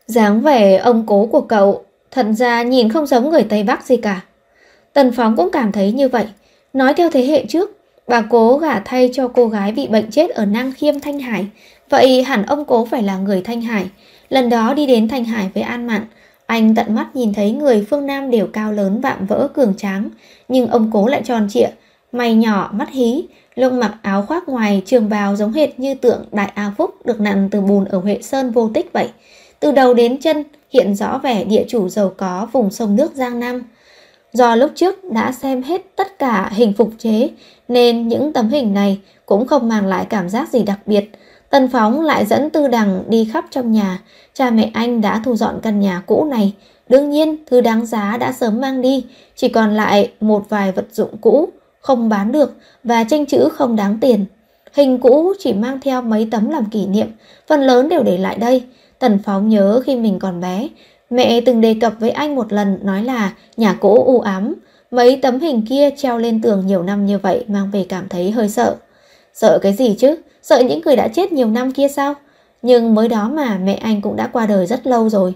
Speaker 1: dáng vẻ ông cố của cậu Thật ra nhìn không giống người Tây Bắc gì cả. Tần Phóng cũng cảm thấy như vậy. Nói theo thế hệ trước, bà cố gả thay cho cô gái bị bệnh chết ở Năng Khiêm Thanh Hải. Vậy hẳn ông cố phải là người Thanh Hải. Lần đó đi đến Thanh Hải với An Mạn, anh tận mắt nhìn thấy người phương Nam đều cao lớn vạm vỡ cường tráng, nhưng ông cố lại tròn trịa, mày nhỏ mắt hí, lông mặc áo khoác ngoài trường bào giống hệt như tượng Đại A Phúc được nặn từ bùn ở Huệ Sơn vô tích vậy. Từ đầu đến chân, hiện rõ vẻ địa chủ giàu có vùng sông nước Giang Nam. Do lúc trước đã xem hết tất cả hình phục chế nên những tấm hình này cũng không mang lại cảm giác gì đặc biệt. Tần Phóng lại dẫn Tư Đằng đi khắp trong nhà, cha mẹ anh đã thu dọn căn nhà cũ này. Đương nhiên, thứ đáng giá đã sớm mang đi, chỉ còn lại một vài vật dụng cũ, không bán được và tranh chữ không đáng tiền. Hình cũ chỉ mang theo mấy tấm làm kỷ niệm, phần lớn đều để lại đây. Tần Phóng nhớ khi mình còn bé, mẹ từng đề cập với anh một lần nói là nhà cũ u ám, mấy tấm hình kia treo lên tường nhiều năm như vậy mang về cảm thấy hơi sợ. Sợ cái gì chứ? Sợ những người đã chết nhiều năm kia sao? Nhưng mới đó mà mẹ anh cũng đã qua đời rất lâu rồi.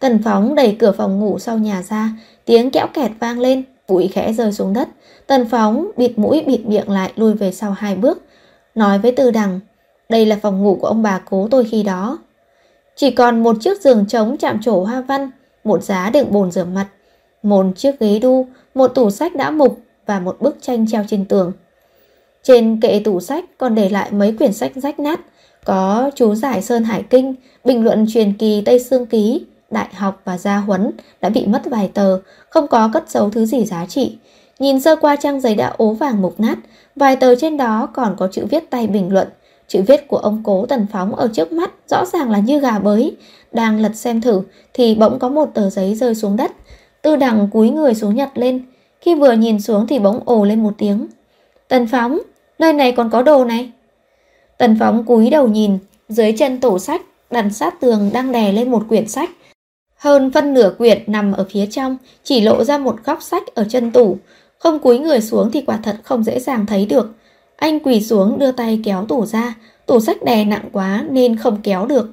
Speaker 1: Tần Phóng đẩy cửa phòng ngủ sau nhà ra, tiếng kẽo kẹt vang lên, bụi khẽ rơi xuống đất. Tần Phóng bịt mũi bịt miệng lại lùi về sau hai bước, nói với Tư Đằng, đây là phòng ngủ của ông bà cố tôi khi đó. Chỉ còn một chiếc giường trống chạm trổ hoa văn, một giá đựng bồn rửa mặt, một chiếc ghế đu, một tủ sách đã mục và một bức tranh treo trên tường. Trên kệ tủ sách còn để lại mấy quyển sách rách nát, có chú giải Sơn Hải Kinh, bình luận truyền kỳ Tây Sương Ký, Đại học và Gia Huấn đã bị mất vài tờ, không có cất giấu thứ gì giá trị. Nhìn sơ qua trang giấy đã ố vàng mục nát, vài tờ trên đó còn có chữ viết tay bình luận, Chữ viết của ông cố tần phóng ở trước mắt rõ ràng là như gà bới. Đang lật xem thử thì bỗng có một tờ giấy rơi xuống đất. Tư đằng cúi người xuống nhặt lên. Khi vừa nhìn xuống thì bỗng ồ lên một tiếng. Tần phóng, nơi này còn có đồ này. Tần phóng cúi đầu nhìn, dưới chân tủ sách, đặt sát tường đang đè lên một quyển sách. Hơn phân nửa quyển nằm ở phía trong, chỉ lộ ra một góc sách ở chân tủ. Không cúi người xuống thì quả thật không dễ dàng thấy được. Anh quỳ xuống đưa tay kéo tủ ra, tủ sách đè nặng quá nên không kéo được.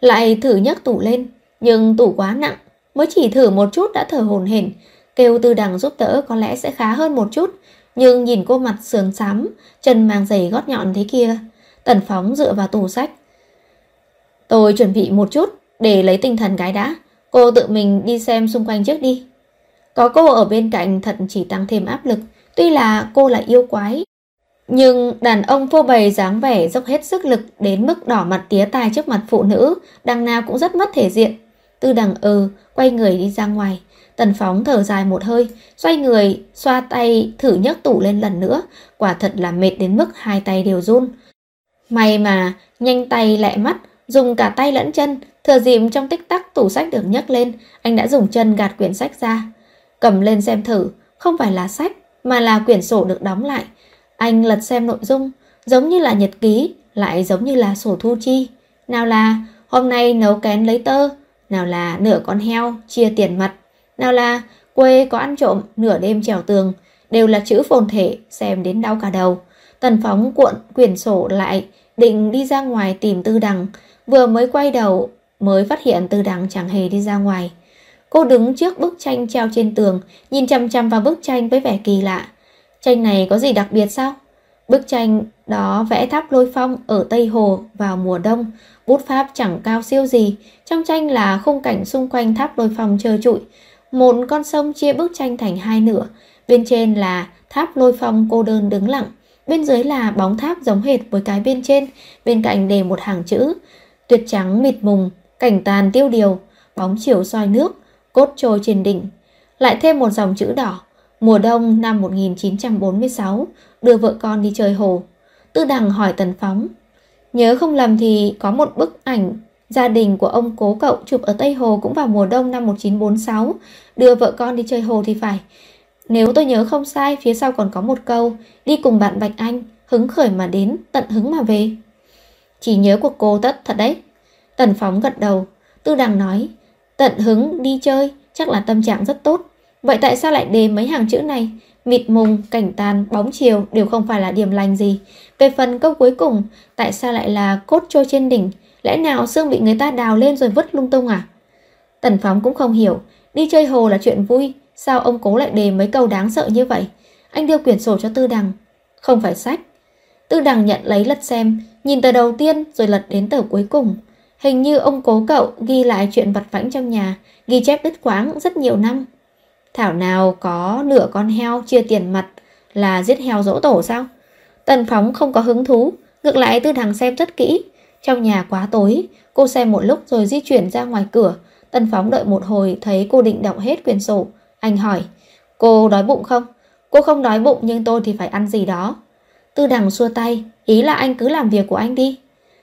Speaker 1: Lại thử nhấc tủ lên, nhưng tủ quá nặng, mới chỉ thử một chút đã thở hồn hển, kêu tư đằng giúp đỡ có lẽ sẽ khá hơn một chút, nhưng nhìn cô mặt sườn xám, chân mang giày gót nhọn thế kia, Tần Phóng dựa vào tủ sách. Tôi chuẩn bị một chút để lấy tinh thần cái đã, cô tự mình đi xem xung quanh trước đi. Có cô ở bên cạnh thật chỉ tăng thêm áp lực, tuy là cô là yêu quái, nhưng đàn ông phô bày dáng vẻ dốc hết sức lực đến mức đỏ mặt tía tai trước mặt phụ nữ, đằng nào cũng rất mất thể diện. Tư đằng ừ, quay người đi ra ngoài. Tần Phóng thở dài một hơi, xoay người, xoa tay thử nhấc tủ lên lần nữa. Quả thật là mệt đến mức hai tay đều run. May mà, nhanh tay lẹ mắt, dùng cả tay lẫn chân, thừa dìm trong tích tắc tủ sách được nhấc lên, anh đã dùng chân gạt quyển sách ra. Cầm lên xem thử, không phải là sách, mà là quyển sổ được đóng lại. Anh lật xem nội dung, giống như là nhật ký, lại giống như là sổ thu chi. Nào là hôm nay nấu kén lấy tơ, nào là nửa con heo chia tiền mặt, nào là quê có ăn trộm nửa đêm trèo tường, đều là chữ phồn thể xem đến đau cả đầu. Tần phóng cuộn quyển sổ lại, định đi ra ngoài tìm tư đằng, vừa mới quay đầu mới phát hiện tư đằng chẳng hề đi ra ngoài. Cô đứng trước bức tranh treo trên tường, nhìn chăm chăm vào bức tranh với vẻ kỳ lạ. Tranh này có gì đặc biệt sao? Bức tranh đó vẽ tháp lôi phong ở Tây Hồ vào mùa đông, bút pháp chẳng cao siêu gì. Trong tranh là khung cảnh xung quanh tháp lôi phong trơ trụi. Một con sông chia bức tranh thành hai nửa. Bên trên là tháp lôi phong cô đơn đứng lặng. Bên dưới là bóng tháp giống hệt với cái bên trên. Bên cạnh đề một hàng chữ tuyết trắng mịt mùng, cảnh tàn tiêu điều, bóng chiều soi nước, cốt trôi trên đỉnh. Lại thêm một dòng chữ đỏ. Mùa đông năm 1946, đưa vợ con đi chơi hồ. Tư đằng hỏi Tần Phóng. Nhớ không lầm thì có một bức ảnh gia đình của ông cố cậu chụp ở Tây Hồ cũng vào mùa đông năm 1946, đưa vợ con đi chơi hồ thì phải. Nếu tôi nhớ không sai, phía sau còn có một câu, đi cùng bạn Bạch Anh, hứng khởi mà đến, tận hứng mà về. Chỉ nhớ của cô tất thật đấy. Tần Phóng gật đầu, Tư Đằng nói, tận hứng đi chơi, chắc là tâm trạng rất tốt. Vậy tại sao lại đề mấy hàng chữ này? Mịt mùng, cảnh tàn, bóng chiều đều không phải là điểm lành gì. Về phần câu cuối cùng, tại sao lại là cốt trôi trên đỉnh? Lẽ nào xương bị người ta đào lên rồi vứt lung tung à? Tần Phóng cũng không hiểu, đi chơi hồ là chuyện vui, sao ông cố lại đề mấy câu đáng sợ như vậy? Anh đưa quyển sổ cho Tư Đằng. Không phải sách. Tư Đằng nhận lấy lật xem, nhìn tờ đầu tiên rồi lật đến tờ cuối cùng. Hình như ông cố cậu ghi lại chuyện vặt vãnh trong nhà, ghi chép đứt quáng rất nhiều năm. Thảo nào có nửa con heo chia tiền mặt là giết heo dỗ tổ sao? Tần Phóng không có hứng thú, ngược lại Tư Đằng xem rất kỹ. Trong nhà quá tối, cô xem một lúc rồi di chuyển ra ngoài cửa. Tần Phóng đợi một hồi thấy cô định đọc hết quyển sổ. Anh hỏi, cô đói bụng không? Cô không đói bụng nhưng tôi thì phải ăn gì đó. Tư Đằng xua tay, ý là anh cứ làm việc của anh đi.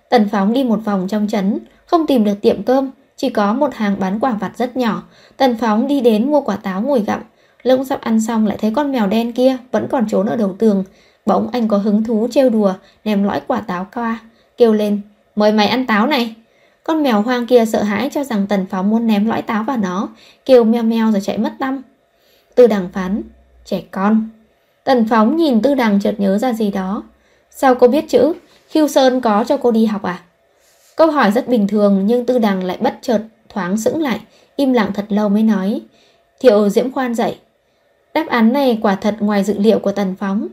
Speaker 1: Tần Phóng đi một vòng trong trấn, không tìm được tiệm cơm, chỉ có một hàng bán quả vặt rất nhỏ. Tần Phóng đi đến mua quả táo ngồi gặm. Lông sắp ăn xong lại thấy con mèo đen kia vẫn còn trốn ở đầu tường. Bỗng anh có hứng thú trêu đùa, ném lõi quả táo qua, kêu lên, mời mày ăn táo này. Con mèo hoang kia sợ hãi cho rằng Tần Phóng muốn ném lõi táo vào nó, kêu meo meo rồi chạy mất tâm. Tư đằng phán, trẻ con. Tần Phóng nhìn Tư đằng chợt nhớ ra gì đó. Sao cô biết chữ? Khiêu Sơn có cho cô đi học à? Câu hỏi rất bình thường nhưng Tư Đằng lại bất chợt thoáng sững lại, im lặng thật lâu mới nói. Thiệu Diễm Khoan dậy. Đáp án này quả thật ngoài dự liệu của Tần Phóng.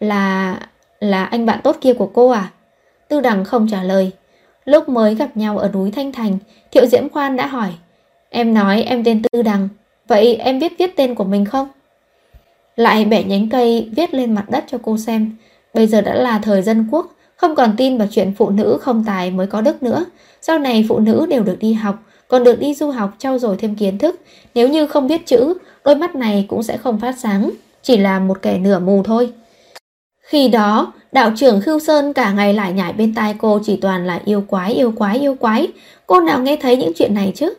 Speaker 1: Là... là anh bạn tốt kia của cô à? Tư Đằng không trả lời. Lúc mới gặp nhau ở núi Thanh Thành, Thiệu Diễm Khoan đã hỏi. Em nói em tên Tư Đằng, vậy em biết viết tên của mình không? Lại bẻ nhánh cây viết lên mặt đất cho cô xem. Bây giờ đã là thời dân quốc, không còn tin vào chuyện phụ nữ không tài mới có đức nữa. Sau này phụ nữ đều được đi học, còn được đi du học trau dồi thêm kiến thức. Nếu như không biết chữ, đôi mắt này cũng sẽ không phát sáng, chỉ là một kẻ nửa mù thôi. Khi đó, đạo trưởng Khưu Sơn cả ngày lại nhảy bên tai cô chỉ toàn là yêu quái, yêu quái, yêu quái. Cô nào nghe thấy những chuyện này chứ?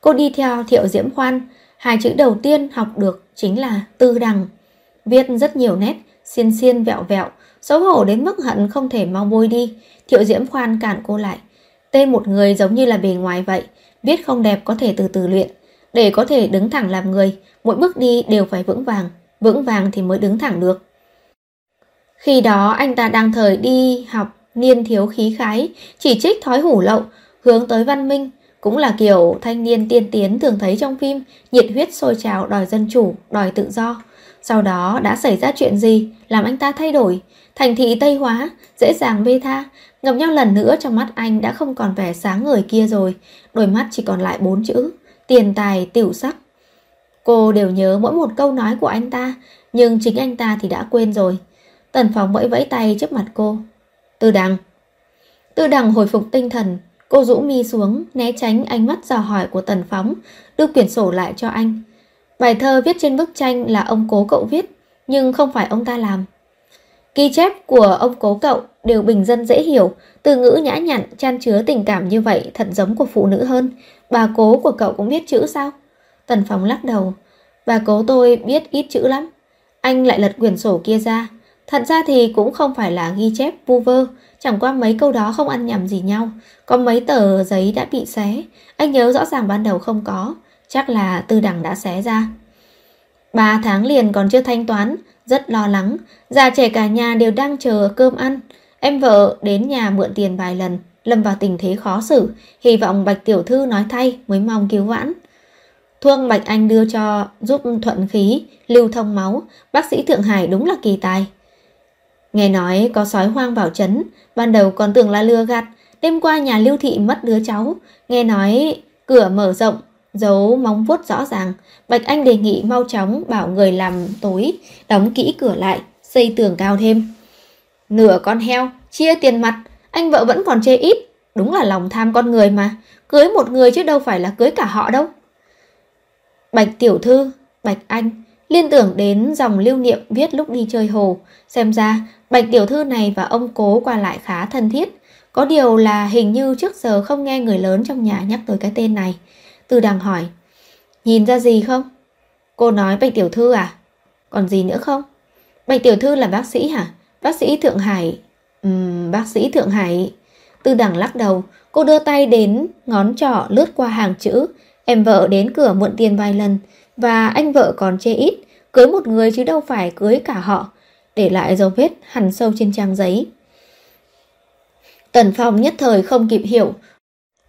Speaker 1: Cô đi theo Thiệu Diễm Khoan, hai chữ đầu tiên học được chính là tư đằng. Viết rất nhiều nét, xiên xiên vẹo vẹo, Xấu hổ đến mức hận không thể mau bôi đi. Thiệu Diễm khoan cản cô lại. Tên một người giống như là bề ngoài vậy Viết không đẹp có thể từ từ luyện. Để có thể đứng thẳng làm người Mỗi bước đi đều phải vững vàng Vững vàng thì mới đứng thẳng được. Khi đó anh ta đang thời đi học Niên thiếu khí khái Chỉ trích thói hủ lậu Hướng tới văn minh cũng là kiểu thanh niên tiên tiến thường thấy trong phim Nhiệt huyết sôi trào đòi dân chủ Đòi tự do Sau đó đã xảy ra chuyện gì Làm anh ta thay đổi Thành thị Tây Hóa, dễ dàng bê tha, gặp nhau lần nữa trong mắt anh đã không còn vẻ sáng người kia rồi, đôi mắt chỉ còn lại bốn chữ, tiền tài tiểu sắc. Cô đều nhớ mỗi một câu nói của anh ta, nhưng chính anh ta thì đã quên rồi. Tần Phong vẫy vẫy tay trước mặt cô. Tư đằng. Tư đằng hồi phục tinh thần, Cô rũ mi xuống, né tránh ánh mắt dò hỏi của Tần Phóng, đưa quyển sổ lại cho anh. Bài thơ viết trên bức tranh là ông cố cậu viết, nhưng không phải ông ta làm. Ghi chép của ông cố cậu đều bình dân dễ hiểu, từ ngữ nhã nhặn, chan chứa tình cảm như vậy thật giống của phụ nữ hơn. Bà cố của cậu cũng biết chữ sao? Tần Phóng lắc đầu. Bà cố tôi biết ít chữ lắm. Anh lại lật quyển sổ kia ra. Thật ra thì cũng không phải là ghi chép vu vơ, chẳng qua mấy câu đó không ăn nhầm gì nhau. Có mấy tờ giấy đã bị xé, anh nhớ rõ ràng ban đầu không có, chắc là tư đẳng đã xé ra. Ba tháng liền còn chưa thanh toán, rất lo lắng, già trẻ cả nhà đều đang chờ cơm ăn. Em vợ đến nhà mượn tiền vài lần, lâm vào tình thế khó xử, hy vọng Bạch Tiểu Thư nói thay mới mong cứu vãn. Thuốc Bạch Anh đưa cho giúp thuận khí, lưu thông máu, bác sĩ Thượng Hải đúng là kỳ tài. Nghe nói có sói hoang vào trấn, ban đầu còn tưởng là lừa gạt, đêm qua nhà lưu thị mất đứa cháu, nghe nói cửa mở rộng, dấu móng vuốt rõ ràng, Bạch Anh đề nghị mau chóng bảo người làm tối, đóng kỹ cửa lại, xây tường cao thêm. Nửa con heo, chia tiền mặt, anh vợ vẫn còn chê ít, đúng là lòng tham con người mà, cưới một người chứ đâu phải là cưới cả họ đâu. Bạch Tiểu Thư, Bạch Anh, liên tưởng đến dòng lưu niệm viết lúc đi chơi hồ, xem ra Bạch Tiểu Thư này và ông cố qua lại khá thân thiết. Có điều là hình như trước giờ không nghe người lớn trong nhà nhắc tới cái tên này. Từ đằng hỏi, nhìn ra gì không? Cô nói Bạch Tiểu Thư à? Còn gì nữa không? Bạch Tiểu Thư là bác sĩ hả? Bác sĩ Thượng Hải. Ừm, bác sĩ Thượng Hải. Từ đằng lắc đầu, cô đưa tay đến ngón trỏ lướt qua hàng chữ. Em vợ đến cửa mượn tiền vài lần và anh vợ còn chê ít. Cưới một người chứ đâu phải cưới cả họ để lại dấu vết hằn sâu trên trang giấy. Tần Phong nhất thời không kịp hiểu.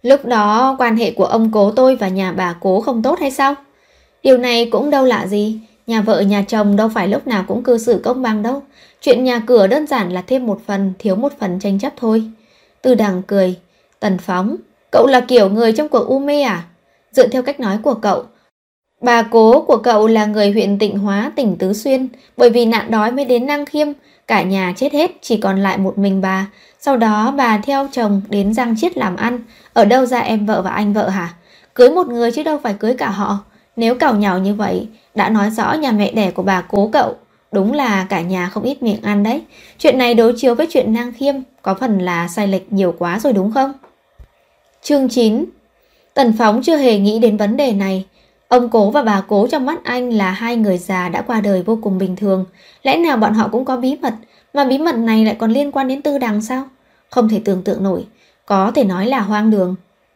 Speaker 1: Lúc đó quan hệ của ông cố tôi và nhà bà cố không tốt hay sao? Điều này cũng đâu lạ gì. Nhà vợ nhà chồng đâu phải lúc nào cũng cư xử công bằng đâu. Chuyện nhà cửa đơn giản là thêm một phần, thiếu một phần tranh chấp thôi. Tư đằng cười. Tần Phóng, cậu là kiểu người trong cuộc u mê à? Dựa theo cách nói của cậu, Bà cố của cậu là người huyện Tịnh Hóa, tỉnh Tứ Xuyên, bởi vì nạn đói mới đến Năng Khiêm, cả nhà chết hết, chỉ còn lại một mình bà. Sau đó bà theo chồng đến Giang Chiết làm ăn, ở đâu ra em vợ và anh vợ hả? Cưới một người chứ đâu phải cưới cả họ. Nếu cào nhào như vậy, đã nói rõ nhà mẹ đẻ của bà cố cậu. Đúng là cả nhà không ít miệng ăn đấy. Chuyện này đối chiếu với chuyện Năng Khiêm, có phần là sai lệch nhiều quá rồi đúng không? Chương 9 Tần Phóng chưa hề nghĩ đến vấn đề này, Ông cố và bà cố trong mắt anh là hai người già đã qua đời vô cùng bình thường. Lẽ nào bọn họ cũng có bí mật, mà bí mật này lại còn liên quan đến tư đằng sao? Không thể tưởng tượng nổi, có thể nói là hoang đường.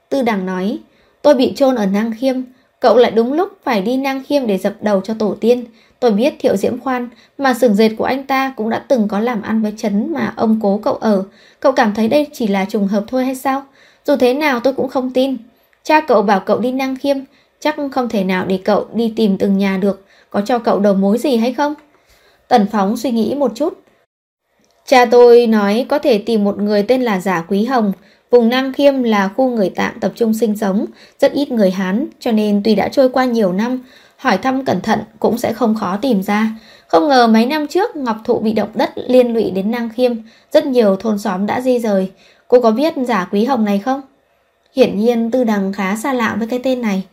Speaker 1: Tư đằng nói, tôi bị chôn ở Nang Khiêm, cậu lại đúng lúc phải đi Nang Khiêm để dập đầu cho tổ tiên. Tôi biết Thiệu Diễm Khoan, mà sừng dệt của anh ta cũng đã từng có làm ăn với chấn mà ông cố cậu ở. Cậu cảm thấy đây chỉ là trùng hợp thôi hay sao? Dù thế nào tôi cũng không tin. Cha cậu bảo cậu đi Nang Khiêm, Chắc không thể nào để cậu đi tìm từng nhà được. Có cho cậu đầu mối gì hay không? Tần Phóng suy nghĩ một chút. Cha tôi nói có thể tìm một người tên là Giả Quý Hồng. Vùng Nam Khiêm là khu người tạm tập trung sinh sống, Rất ít người Hán, Cho nên tuy đã trôi qua nhiều năm, Hỏi thăm cẩn thận cũng sẽ không khó tìm ra. Không ngờ mấy năm trước, Ngọc Thụ bị động đất liên lụy đến Nam Khiêm, Rất nhiều thôn xóm đã di rời. Cô có biết Giả Quý Hồng này không? Hiển nhiên Tư Đằng khá xa lạ với cái tên này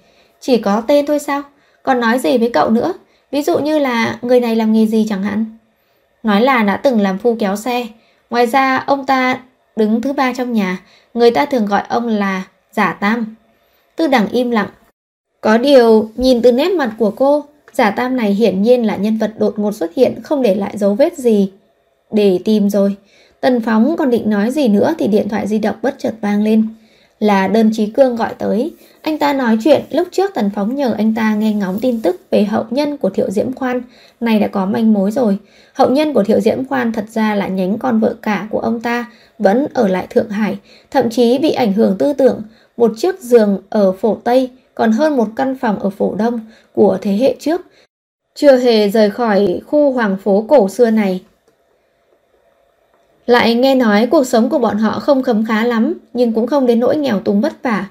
Speaker 1: chỉ có tên thôi sao? Còn nói gì với cậu nữa? Ví dụ như là người này làm nghề gì chẳng hạn. Nói là đã từng làm phu kéo xe. Ngoài ra ông ta đứng thứ ba trong nhà. Người ta thường gọi ông là giả tam. Tư đẳng im lặng. Có điều nhìn từ nét mặt của cô, giả tam này hiển nhiên là nhân vật đột ngột xuất hiện không để lại dấu vết gì. Để tìm rồi. Tần Phóng còn định nói gì nữa thì điện thoại di động bất chợt vang lên. Là đơn trí cương gọi tới. Anh ta nói chuyện lúc trước Tần Phóng nhờ anh ta nghe ngóng tin tức về hậu nhân của Thiệu Diễm Khoan, này đã có manh mối rồi. Hậu nhân của Thiệu Diễm Khoan thật ra là nhánh con vợ cả của ông ta, vẫn ở lại Thượng Hải, thậm chí bị ảnh hưởng tư tưởng, một chiếc giường ở phổ Tây còn hơn một căn phòng ở phổ Đông của thế hệ trước. Chưa hề rời khỏi khu hoàng phố cổ xưa này. Lại nghe nói cuộc sống của bọn họ không khấm khá lắm, nhưng cũng không đến nỗi nghèo túng vất vả.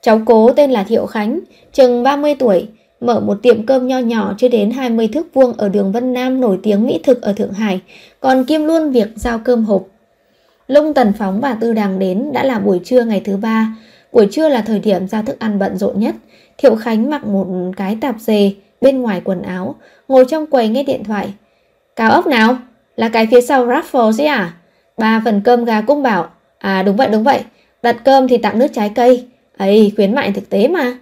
Speaker 1: Cháu cố tên là Thiệu Khánh, chừng 30 tuổi, mở một tiệm cơm nho nhỏ chưa đến 20 thước vuông ở đường Vân Nam nổi tiếng mỹ thực ở Thượng Hải, còn kiêm luôn việc giao cơm hộp. Lung Tần Phóng và Tư Đằng đến đã là buổi trưa ngày thứ ba. Buổi trưa là thời điểm giao thức ăn bận rộn nhất. Thiệu Khánh mặc một cái tạp dề bên ngoài quần áo, ngồi trong quầy nghe điện thoại. Cao ốc nào? Là cái phía sau Raffles ấy à? Ba phần cơm gà cung bảo. À đúng vậy đúng vậy, đặt cơm thì tặng nước trái cây. ấy khuyến mại thực tế mà.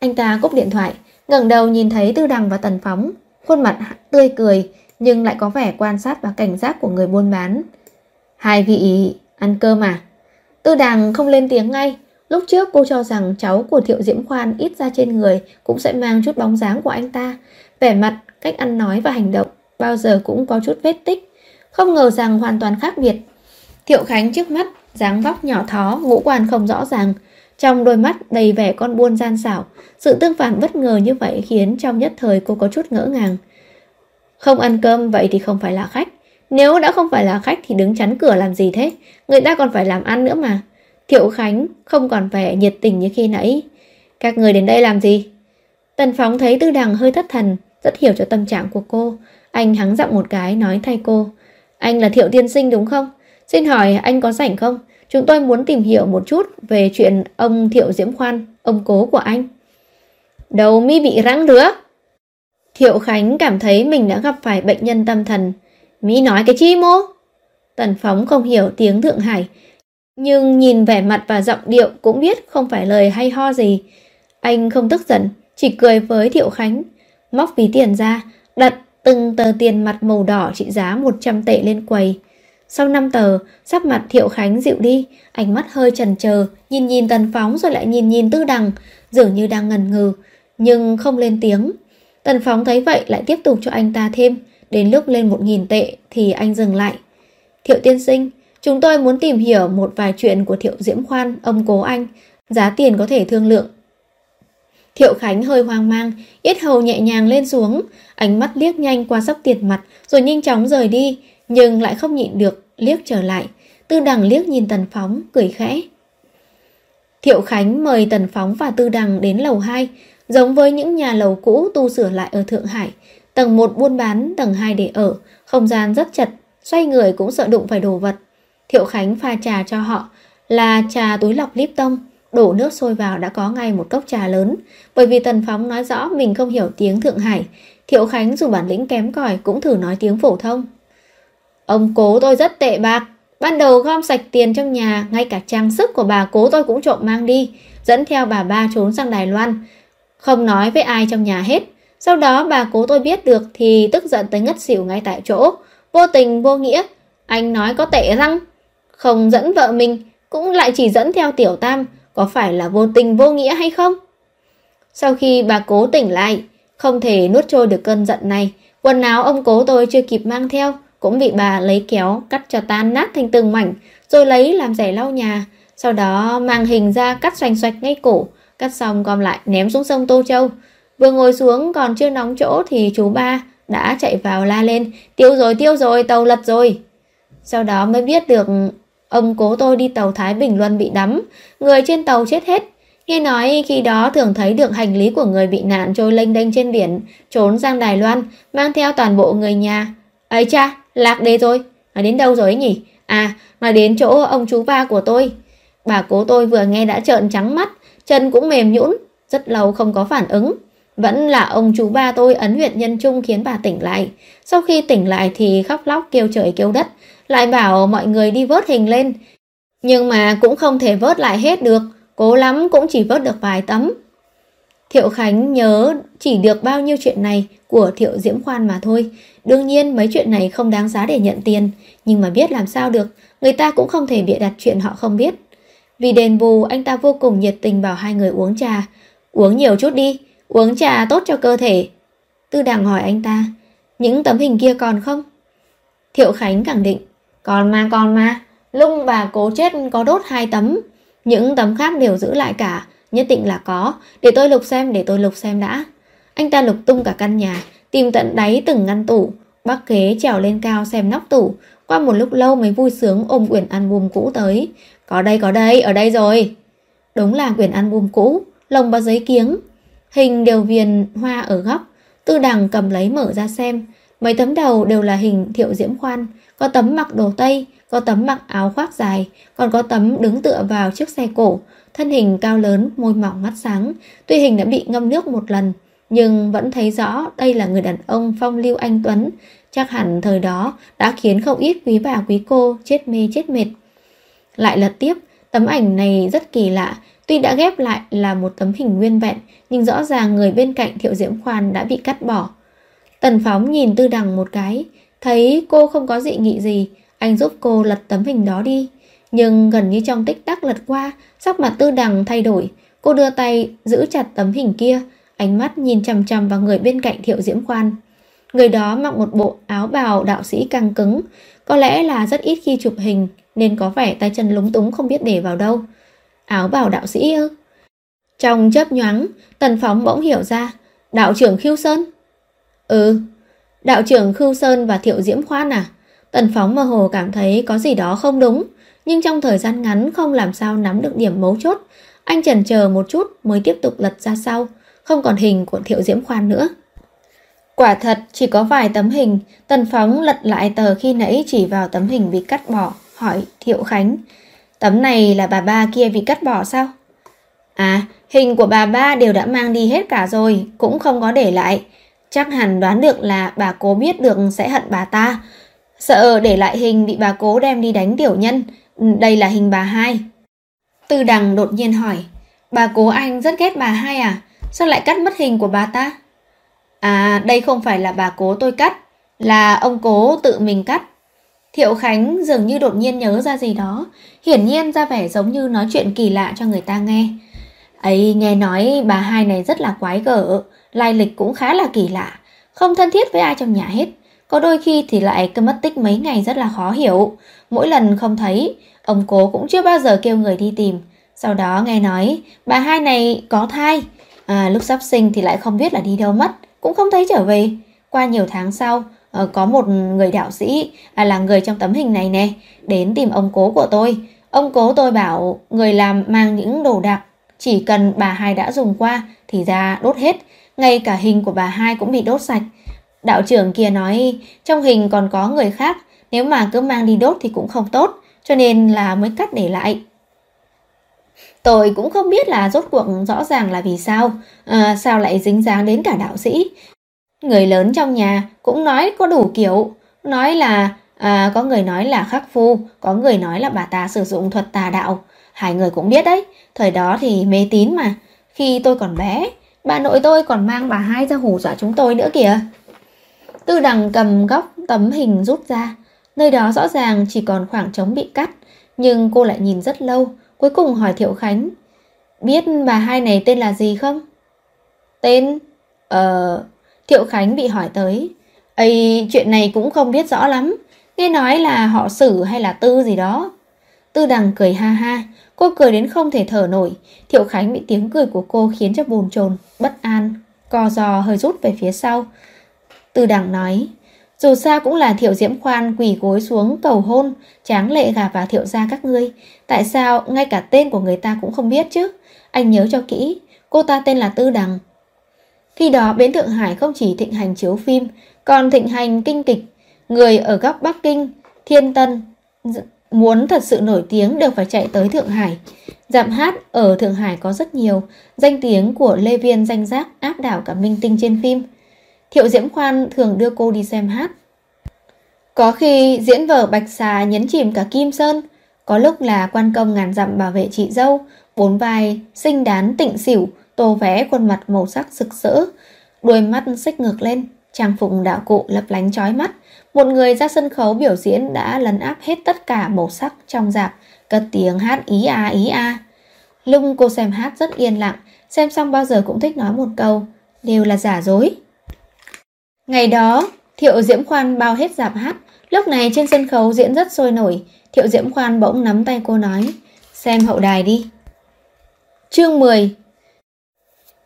Speaker 1: Anh ta cúp điện thoại, ngẩng đầu nhìn thấy Tư Đằng và Tần Phóng, khuôn mặt tươi cười nhưng lại có vẻ quan sát và cảnh giác của người buôn bán. Hai vị ăn cơm à? Tư Đằng không lên tiếng ngay. Lúc trước cô cho rằng cháu của Thiệu Diễm Khoan ít ra trên người cũng sẽ mang chút bóng dáng của anh ta. Vẻ mặt, cách ăn nói và hành động bao giờ cũng có chút vết tích. Không ngờ rằng hoàn toàn khác biệt. Thiệu Khánh trước mắt, dáng vóc nhỏ thó, ngũ quan không rõ ràng. Trong đôi mắt đầy vẻ con buôn gian xảo, sự tương phản bất ngờ như vậy khiến trong nhất thời cô có chút ngỡ ngàng. Không ăn cơm vậy thì không phải là khách. Nếu đã không phải là khách thì đứng chắn cửa làm gì thế? Người ta còn phải làm ăn nữa mà. Thiệu Khánh không còn vẻ nhiệt tình như khi nãy. Các người đến đây làm gì? Tần Phóng thấy Tư Đằng hơi thất thần, rất hiểu cho tâm trạng của cô. Anh hắng giọng một cái nói thay cô. Anh là Thiệu Tiên Sinh đúng không? Xin hỏi anh có rảnh không? Chúng tôi muốn tìm hiểu một chút về chuyện ông Thiệu Diễm Khoan, ông cố của anh. Đầu mi bị răng rứa. Thiệu Khánh cảm thấy mình đã gặp phải bệnh nhân tâm thần. Mỹ nói cái chi mô? Tần Phóng không hiểu tiếng Thượng Hải, nhưng nhìn vẻ mặt và giọng điệu cũng biết không phải lời hay ho gì. Anh không tức giận, chỉ cười với Thiệu Khánh, móc ví tiền ra, đặt từng tờ tiền mặt màu đỏ trị giá 100 tệ lên quầy. Sau 5 tờ, sắc mặt Thiệu Khánh dịu đi, ánh mắt hơi chần chờ, nhìn nhìn Tần Phóng rồi lại nhìn nhìn Tư Đằng, dường như đang ngần ngừ, nhưng không lên tiếng. Tần Phóng thấy vậy lại tiếp tục cho anh ta thêm, đến lúc lên 1.000 tệ thì anh dừng lại. Thiệu tiên sinh, chúng tôi muốn tìm hiểu một vài chuyện của Thiệu Diễm Khoan, ông cố anh, giá tiền có thể thương lượng. Thiệu Khánh hơi hoang mang, yết hầu nhẹ nhàng lên xuống, ánh mắt liếc nhanh qua sóc tiền mặt rồi nhanh chóng rời đi, nhưng lại không nhịn được, liếc trở lại. Tư Đằng liếc nhìn Tần Phóng, cười khẽ. Thiệu Khánh mời Tần Phóng và Tư Đằng đến lầu 2, giống với những nhà lầu cũ tu sửa lại ở Thượng Hải. Tầng 1 buôn bán, tầng 2 để ở, không gian rất chật, xoay người cũng sợ đụng phải đồ vật. Thiệu Khánh pha trà cho họ là trà túi lọc Lipton, đổ nước sôi vào đã có ngay một cốc trà lớn. Bởi vì Tần Phóng nói rõ mình không hiểu tiếng Thượng Hải, Thiệu Khánh dù bản lĩnh kém cỏi cũng thử nói tiếng phổ thông. Ông cố tôi rất tệ bạc. Ban đầu gom sạch tiền trong nhà, ngay cả trang sức của bà cố tôi cũng trộm mang đi, dẫn theo bà ba trốn sang Đài Loan. Không nói với ai trong nhà hết. Sau đó bà cố tôi biết được thì tức giận tới ngất xỉu ngay tại chỗ. Vô tình vô nghĩa, anh nói có tệ răng. Không dẫn vợ mình, cũng lại chỉ dẫn theo tiểu tam, có phải là vô tình vô nghĩa hay không? Sau khi bà cố tỉnh lại, không thể nuốt trôi được cơn giận này, quần áo ông cố tôi chưa kịp mang theo, cũng bị bà lấy kéo cắt cho tan nát thành từng mảnh, rồi lấy làm rẻ lau nhà, sau đó mang hình ra cắt xoành xoạch ngay cổ, cắt xong gom lại ném xuống sông Tô Châu. Vừa ngồi xuống còn chưa nóng chỗ thì chú ba đã chạy vào la lên, tiêu rồi tiêu rồi, tàu lật rồi. Sau đó mới biết được ông cố tôi đi tàu Thái Bình Luân bị đắm, người trên tàu chết hết. Nghe nói khi đó thường thấy được hành lý của người bị nạn trôi lênh đênh trên biển, trốn sang Đài Loan, mang theo toàn bộ người nhà. ấy cha, Lạc đề rồi, nói đến đâu rồi ấy nhỉ? À, mà đến chỗ ông chú ba của tôi. Bà cố tôi vừa nghe đã trợn trắng mắt, chân cũng mềm nhũn, rất lâu không có phản ứng. Vẫn là ông chú ba tôi ấn huyện nhân trung khiến bà tỉnh lại. Sau khi tỉnh lại thì khóc lóc kêu trời kêu đất, lại bảo mọi người đi vớt hình lên. Nhưng mà cũng không thể vớt lại hết được, cố lắm cũng chỉ vớt được vài tấm. Thiệu Khánh nhớ chỉ được bao nhiêu chuyện này của Thiệu Diễm Khoan mà thôi. Đương nhiên mấy chuyện này không đáng giá để nhận tiền, nhưng mà biết làm sao được, người ta cũng không thể bịa đặt chuyện họ không biết. Vì đền bù, anh ta vô cùng nhiệt tình bảo hai người uống trà. Uống nhiều chút đi, uống trà tốt cho cơ thể. Tư đằng hỏi anh ta, những tấm hình kia còn không? Thiệu Khánh khẳng định, còn mà còn mà, lung bà cố chết có đốt hai tấm, những tấm khác đều giữ lại cả, nhất định là có, để tôi lục xem, để tôi lục xem đã. Anh ta lục tung cả căn nhà, tìm tận đáy từng ngăn tủ, bác kế trèo lên cao xem nóc tủ, qua một lúc lâu mới vui sướng ôm quyển album cũ tới. Có đây, có đây, ở đây rồi. Đúng là quyển album cũ, lồng bao giấy kiếng. Hình đều viền hoa ở góc, tư đằng cầm lấy mở ra xem. Mấy tấm đầu đều là hình thiệu diễm khoan, có tấm mặc đồ Tây, có tấm mặc áo khoác dài, còn có tấm đứng tựa vào chiếc xe cổ, thân hình cao lớn, môi mỏng mắt sáng. Tuy hình đã bị ngâm nước một lần, nhưng vẫn thấy rõ đây là người đàn ông phong lưu anh Tuấn. Chắc hẳn thời đó đã khiến không ít quý bà quý cô chết mê chết mệt. Lại lật tiếp, tấm ảnh này rất kỳ lạ, tuy đã ghép lại là một tấm hình nguyên vẹn, nhưng rõ ràng người bên cạnh Thiệu Diễm Khoan đã bị cắt bỏ. Tần Phóng nhìn Tư Đằng một cái, thấy cô không có dị nghị gì, anh giúp cô lật tấm hình đó đi. Nhưng gần như trong tích tắc lật qua, sắc mặt Tư Đằng thay đổi, cô đưa tay giữ chặt tấm hình kia, ánh mắt nhìn chằm chằm vào người bên cạnh Thiệu Diễm Khoan. Người đó mặc một bộ áo bào đạo sĩ căng cứng, có lẽ là rất ít khi chụp hình nên có vẻ tay chân lúng túng không biết để vào đâu. Áo bào đạo sĩ ư? Trong chớp nhoáng, Tần Phóng bỗng hiểu ra, đạo trưởng Khiêu Sơn. Ừ, đạo trưởng Khưu Sơn và Thiệu Diễm Khoan à? Tần Phóng mơ hồ cảm thấy có gì đó không đúng, nhưng trong thời gian ngắn không làm sao nắm được điểm mấu chốt. Anh chần chờ một chút mới tiếp tục lật ra sau, không còn hình của Thiệu Diễm Khoan nữa. Quả thật chỉ có vài tấm hình, Tần Phóng lật lại tờ khi nãy chỉ vào tấm hình bị cắt bỏ, hỏi Thiệu Khánh. Tấm này là bà ba kia bị cắt bỏ sao? À, hình của bà ba đều đã mang đi hết cả rồi, cũng không có để lại. Chắc hẳn đoán được là bà cố biết được sẽ hận bà ta. Sợ để lại hình bị bà cố đem đi đánh tiểu nhân. Đây là hình bà hai. Tư đằng đột nhiên hỏi. Bà cố anh rất ghét bà hai à? Sao lại cắt mất hình của bà ta? À, đây không phải là bà cố tôi cắt. Là ông cố tự mình cắt. Thiệu Khánh dường như đột nhiên nhớ ra gì đó. Hiển nhiên ra vẻ giống như nói chuyện kỳ lạ cho người ta nghe. Ấy nghe nói bà hai này rất là quái gở lai lịch cũng khá là kỳ lạ, không thân thiết với ai trong nhà hết. Có đôi khi thì lại cứ mất tích mấy ngày rất là khó hiểu. Mỗi lần không thấy, ông cố cũng chưa bao giờ kêu người đi tìm. Sau đó nghe nói bà hai này có thai, à, lúc sắp sinh thì lại không biết là đi đâu mất, cũng không thấy trở về. Qua nhiều tháng sau, ờ, có một người đạo sĩ à, là người trong tấm hình này nè, đến tìm ông cố của tôi. Ông cố tôi bảo người làm mang những đồ đạc, chỉ cần bà hai đã dùng qua thì ra đốt hết, ngay cả hình của bà hai cũng bị đốt sạch. Đạo trưởng kia nói trong hình còn có người khác, nếu mà cứ mang đi đốt thì cũng không tốt, cho nên là mới cắt để lại. Tôi cũng không biết là rốt cuộc rõ ràng là vì sao, à, sao lại dính dáng đến cả đạo sĩ. Người lớn trong nhà cũng nói có đủ kiểu, nói là à, có người nói là khắc phu, có người nói là bà ta sử dụng thuật tà đạo. Hai người cũng biết đấy, thời đó thì mê tín mà. Khi tôi còn bé, Bà nội tôi còn mang bà hai ra hù dọa chúng tôi nữa kìa. Tư đằng cầm góc tấm hình rút ra. Nơi đó rõ ràng chỉ còn khoảng trống bị cắt. Nhưng cô lại nhìn rất lâu. Cuối cùng hỏi Thiệu Khánh. Biết bà hai này tên là gì không? Tên? Ờ... Thiệu Khánh bị hỏi tới. Ây, chuyện này cũng không biết rõ lắm. Nghe nói là họ sử hay là tư gì đó. Tư đằng cười ha ha. Cô cười đến không thể thở nổi. Thiệu Khánh bị tiếng cười của cô khiến cho bồn chồn, bất an, co giò hơi rút về phía sau. Từ đằng nói, dù sao cũng là Thiệu Diễm Khoan quỳ gối xuống cầu hôn, tráng lệ gà vào Thiệu gia các ngươi. Tại sao ngay cả tên của người ta cũng không biết chứ? Anh nhớ cho kỹ, cô ta tên là Tư Đằng. Khi đó bến Thượng Hải không chỉ thịnh hành chiếu phim, còn thịnh hành kinh kịch. Người ở góc Bắc Kinh, Thiên Tân, Muốn thật sự nổi tiếng đều phải chạy tới Thượng Hải. Dạm hát ở Thượng Hải có rất nhiều, danh tiếng của Lê Viên danh giác áp đảo cả minh tinh trên phim. Thiệu Diễm Khoan thường đưa cô đi xem hát. Có khi diễn vở Bạch Xà nhấn chìm cả Kim Sơn, có lúc là quan công ngàn dặm bảo vệ chị dâu, bốn vai, sinh đán tịnh xỉu, tô vẽ khuôn mặt màu sắc sực sỡ, đuôi mắt xích ngược lên, trang phục đạo cụ lấp lánh chói mắt. Một người ra sân khấu biểu diễn đã lấn áp hết tất cả màu sắc trong dạp, cất tiếng hát ý a ý a. Lúc cô xem hát rất yên lặng, xem xong bao giờ cũng thích nói một câu, đều là giả dối. Ngày đó, Thiệu Diễm Khoan bao hết dạp hát, lúc này trên sân khấu diễn rất sôi nổi, Thiệu Diễm Khoan bỗng nắm tay cô nói, xem hậu đài đi. Chương 10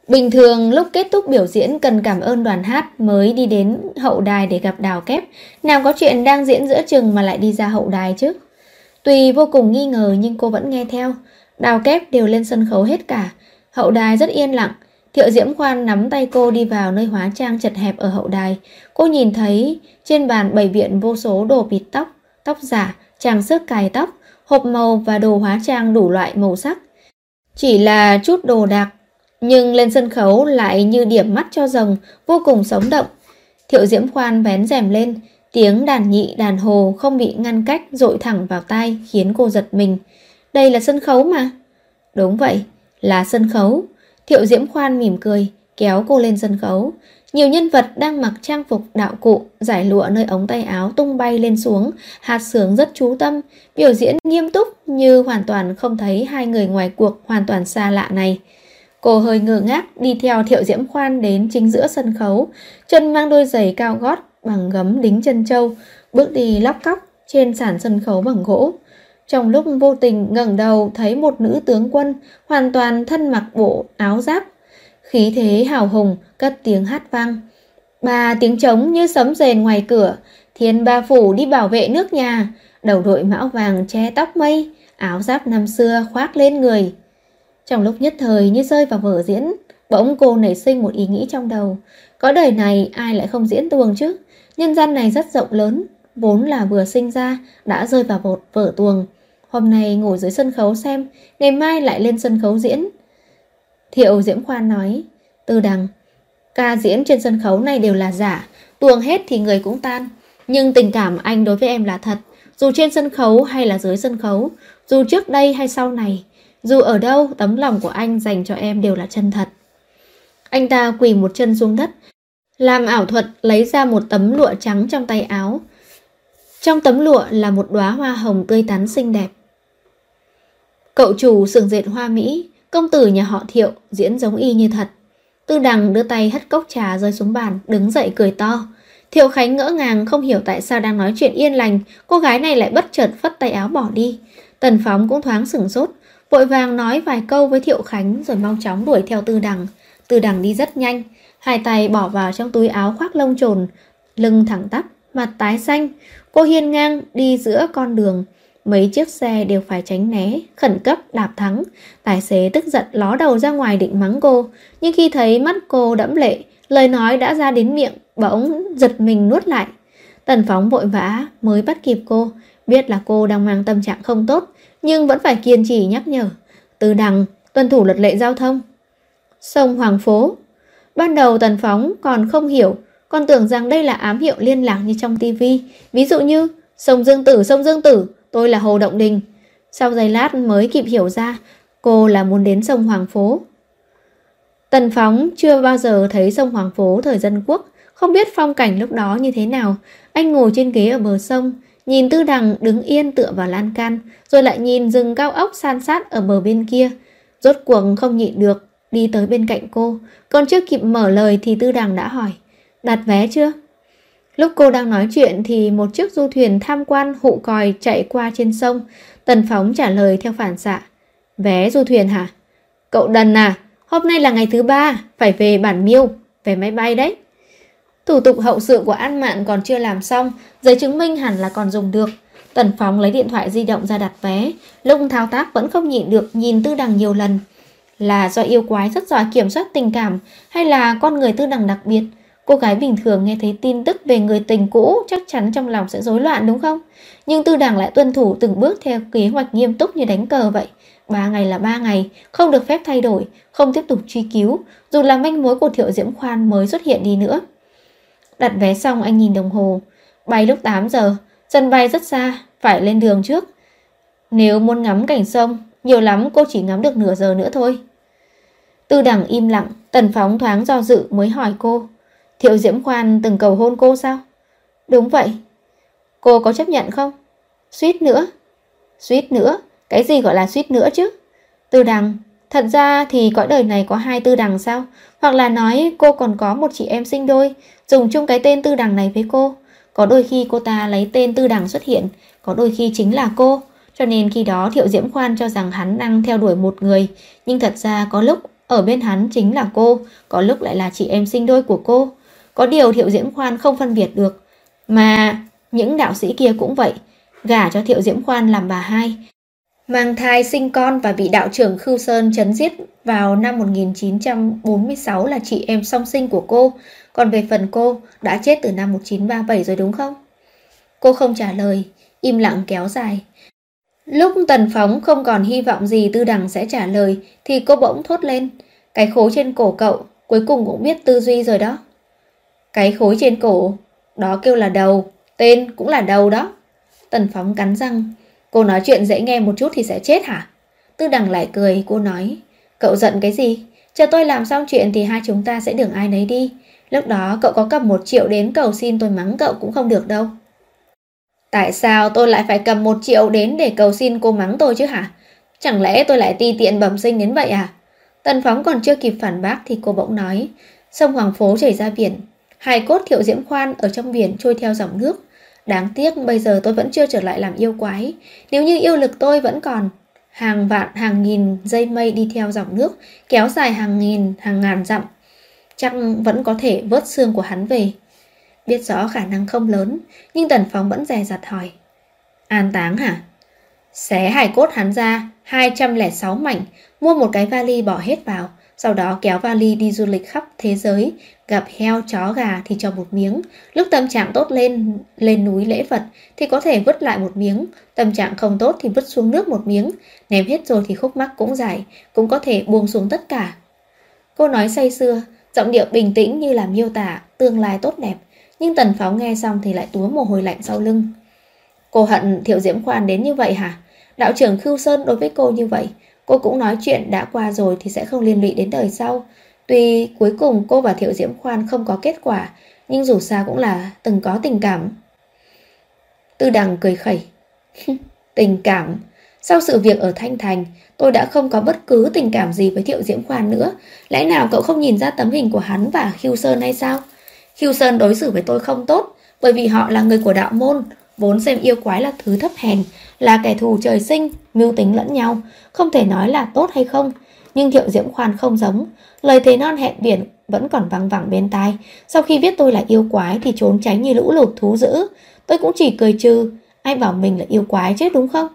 Speaker 1: Bình thường lúc kết thúc biểu diễn cần cảm ơn đoàn hát mới đi đến hậu đài để gặp đào kép. Nào có chuyện đang diễn giữa chừng mà lại đi ra hậu đài chứ. Tuy vô cùng nghi ngờ nhưng cô vẫn nghe theo. Đào kép đều lên sân khấu hết cả. Hậu đài rất yên lặng. Thiệu Diễm Khoan nắm tay cô đi vào nơi hóa trang chật hẹp ở hậu đài. Cô nhìn thấy trên bàn bày biện vô số đồ bịt tóc, tóc giả, trang sức cài tóc, hộp màu và đồ hóa trang đủ loại màu sắc. Chỉ là chút đồ đạc, nhưng lên sân khấu lại như điểm mắt cho rồng, vô cùng sống động. Thiệu Diễm Khoan vén rèm lên, tiếng đàn nhị đàn hồ không bị ngăn cách dội thẳng vào tai khiến cô giật mình. Đây là sân khấu mà. Đúng vậy, là sân khấu. Thiệu Diễm Khoan mỉm cười, kéo cô lên sân khấu. Nhiều nhân vật đang mặc trang phục đạo cụ, giải lụa nơi ống tay áo tung bay lên xuống, hạt sướng rất chú tâm, biểu diễn nghiêm túc như hoàn toàn không thấy hai người ngoài cuộc hoàn toàn xa lạ này. Cô hơi ngơ ngác đi theo Thiệu Diễm Khoan đến chính giữa sân khấu, chân mang đôi giày cao gót bằng gấm đính chân châu, bước đi lóc cóc trên sàn sân khấu bằng gỗ. Trong lúc vô tình ngẩng đầu thấy một nữ tướng quân hoàn toàn thân mặc bộ áo giáp khí thế hào hùng, cất tiếng hát vang. Ba tiếng trống như sấm rền ngoài cửa, thiên ba phủ đi bảo vệ nước nhà, đầu đội mão vàng che tóc mây, áo giáp năm xưa khoác lên người. Trong lúc nhất thời như rơi vào vở diễn, bỗng cô nảy sinh một ý nghĩ trong đầu. Có đời này ai lại không diễn tuồng chứ? Nhân gian này rất rộng lớn, vốn là vừa sinh ra, đã rơi vào một vở tuồng. Hôm nay ngồi dưới sân khấu xem, ngày mai lại lên sân khấu diễn. Thiệu Diễm Khoan nói, Tư Đằng, ca diễn trên sân khấu này đều là giả, tuồng hết thì người cũng tan. Nhưng tình cảm anh đối với em là thật, dù trên sân khấu hay là dưới sân khấu, dù trước đây hay sau này, dù ở đâu tấm lòng của anh dành cho em đều là chân thật. Anh ta quỳ một chân xuống đất, làm ảo thuật lấy ra một tấm lụa trắng trong tay áo. Trong tấm lụa là một đóa hoa hồng tươi tắn xinh đẹp. Cậu chủ sừng dệt hoa Mỹ Công tử nhà họ thiệu diễn giống y như thật. Tư đằng đưa tay hất cốc trà rơi xuống bàn, đứng dậy cười to. Thiệu Khánh ngỡ ngàng không hiểu tại sao đang nói chuyện yên lành, cô gái này lại bất chợt phất tay áo bỏ đi. Tần Phóng cũng thoáng sửng sốt, vội vàng nói vài câu với Thiệu Khánh rồi mau chóng đuổi theo Tư Đằng. Tư Đằng đi rất nhanh, hai tay bỏ vào trong túi áo khoác lông trồn, lưng thẳng tắp, mặt tái xanh. Cô hiên ngang đi giữa con đường, Mấy chiếc xe đều phải tránh né, khẩn cấp đạp thắng. Tài xế tức giận ló đầu ra ngoài định mắng cô, nhưng khi thấy mắt cô đẫm lệ, lời nói đã ra đến miệng, bỗng giật mình nuốt lại. Tần phóng vội vã mới bắt kịp cô, biết là cô đang mang tâm trạng không tốt, nhưng vẫn phải kiên trì nhắc nhở. Từ đằng, tuân thủ luật lệ giao thông. Sông Hoàng Phố Ban đầu Tần Phóng còn không hiểu, còn tưởng rằng đây là ám hiệu liên lạc như trong tivi. Ví dụ như, sông Dương Tử, sông Dương Tử, Tôi là Hồ Động Đình. Sau giây lát mới kịp hiểu ra cô là muốn đến sông Hoàng Phố. Tần Phóng chưa bao giờ thấy sông Hoàng Phố thời dân quốc, không biết phong cảnh lúc đó như thế nào. Anh ngồi trên ghế ở bờ sông, nhìn Tư Đằng đứng yên tựa vào lan can, rồi lại nhìn rừng cao ốc san sát ở bờ bên kia. Rốt cuộc không nhịn được, đi tới bên cạnh cô. Còn chưa kịp mở lời thì Tư Đằng đã hỏi, đặt vé chưa? Lúc cô đang nói chuyện thì một chiếc du thuyền tham quan hụ còi chạy qua trên sông. Tần Phóng trả lời theo phản xạ. Vé du thuyền hả? Cậu đần à? Hôm nay là ngày thứ ba, phải về bản miêu, về máy bay đấy. Thủ tục hậu sự của An Mạn còn chưa làm xong, giấy chứng minh hẳn là còn dùng được. Tần Phóng lấy điện thoại di động ra đặt vé, lúc thao tác vẫn không nhịn được nhìn Tư Đằng nhiều lần. Là do yêu quái rất giỏi kiểm soát tình cảm hay là con người Tư Đằng đặc biệt? Cô gái bình thường nghe thấy tin tức về người tình cũ chắc chắn trong lòng sẽ rối loạn đúng không? Nhưng tư đảng lại tuân thủ từng bước theo kế hoạch nghiêm túc như đánh cờ vậy. Ba ngày là ba ngày, không được phép thay đổi, không tiếp tục truy cứu, dù là manh mối của Thiệu Diễm Khoan mới xuất hiện đi nữa. Đặt vé xong anh nhìn đồng hồ, bay lúc 8 giờ, sân bay rất xa, phải lên đường trước. Nếu muốn ngắm cảnh sông, nhiều lắm cô chỉ ngắm được nửa giờ nữa thôi. Tư đẳng im lặng, tần phóng thoáng do dự mới hỏi cô. Thiệu Diễm Khoan từng cầu hôn cô sao? Đúng vậy. Cô có chấp nhận không? Suýt nữa. Suýt nữa? Cái gì gọi là suýt nữa chứ? Tư đằng. Thật ra thì cõi đời này có hai tư đằng sao? Hoặc là nói cô còn có một chị em sinh đôi, dùng chung cái tên tư đằng này với cô. Có đôi khi cô ta lấy tên tư đằng xuất hiện, có đôi khi chính là cô. Cho nên khi đó Thiệu Diễm Khoan cho rằng hắn đang theo đuổi một người, nhưng thật ra có lúc ở bên hắn chính là cô, có lúc lại là chị em sinh đôi của cô. Có điều Thiệu Diễm Khoan không phân biệt được. Mà những đạo sĩ kia cũng vậy. Gả cho Thiệu Diễm Khoan làm bà hai. Mang thai sinh con và bị đạo trưởng Khưu Sơn chấn giết vào năm 1946 là chị em song sinh của cô. Còn về phần cô, đã chết từ năm 1937 rồi đúng không? Cô không trả lời. im lặng kéo dài. Lúc Tần Phóng không còn hy vọng gì Tư Đằng sẽ trả lời thì cô bỗng thốt lên. Cái khối trên cổ cậu cuối cùng cũng biết tư duy rồi đó. Cái khối trên cổ, đó kêu là đầu, tên cũng là đầu đó. Tần Phóng cắn răng. Cô nói chuyện dễ nghe một chút thì sẽ chết hả? Tư Đằng lại cười, cô nói. Cậu giận cái gì? Chờ tôi làm xong chuyện thì hai chúng ta sẽ đường ai nấy đi. Lúc đó cậu có cầm một triệu đến cầu xin tôi mắng cậu cũng không được đâu. Tại sao tôi lại phải cầm một triệu đến để cầu xin cô mắng tôi chứ hả? Chẳng lẽ tôi lại ti tiện bẩm sinh đến vậy à? Tần Phóng còn chưa kịp phản bác thì cô bỗng nói. Sông Hoàng Phố chảy ra biển. Hài cốt thiệu diễm khoan ở trong biển trôi theo dòng nước. Đáng tiếc bây giờ tôi vẫn chưa trở lại làm yêu quái. Nếu như yêu lực tôi vẫn còn hàng vạn hàng nghìn dây mây đi theo dòng nước, kéo dài hàng nghìn hàng ngàn dặm, chắc vẫn có thể vớt xương của hắn về. Biết rõ khả năng không lớn, nhưng Tần phong vẫn dè dặt hỏi. An táng hả? Xé hài cốt hắn ra, 206 mảnh, mua một cái vali bỏ hết vào, sau đó kéo vali đi du lịch khắp thế giới, gặp heo, chó, gà thì cho một miếng. Lúc tâm trạng tốt lên, lên núi lễ Phật thì có thể vứt lại một miếng, tâm trạng không tốt thì vứt xuống nước một miếng, ném hết rồi thì khúc mắc cũng dài, cũng có thể buông xuống tất cả. Cô nói say sưa, giọng điệu bình tĩnh như là miêu tả tương lai tốt đẹp, nhưng Tần Pháo nghe xong thì lại túa mồ hôi lạnh sau lưng. Cô hận Thiệu Diễm Khoan đến như vậy hả? Đạo trưởng Khưu Sơn đối với cô như vậy, cô cũng nói chuyện đã qua rồi thì sẽ không liên lụy đến đời sau. Tuy cuối cùng cô và Thiệu Diễm Khoan không có kết quả, nhưng dù sao cũng là từng có tình cảm. Tư Đằng cười khẩy. tình cảm? Sau sự việc ở Thanh Thành, tôi đã không có bất cứ tình cảm gì với Thiệu Diễm Khoan nữa. Lẽ nào cậu không nhìn ra tấm hình của hắn và Khiêu Sơn hay sao? Khiêu Sơn đối xử với tôi không tốt, bởi vì họ là người của đạo môn, vốn xem yêu quái là thứ thấp hèn, là kẻ thù trời sinh, mưu tính lẫn nhau, không thể nói là tốt hay không. Nhưng Thiệu Diễm Khoan không giống, lời thề non hẹn biển vẫn còn văng vẳng bên tai. Sau khi biết tôi là yêu quái thì trốn tránh như lũ lụt thú dữ, tôi cũng chỉ cười trừ, ai bảo mình là yêu quái chứ đúng không?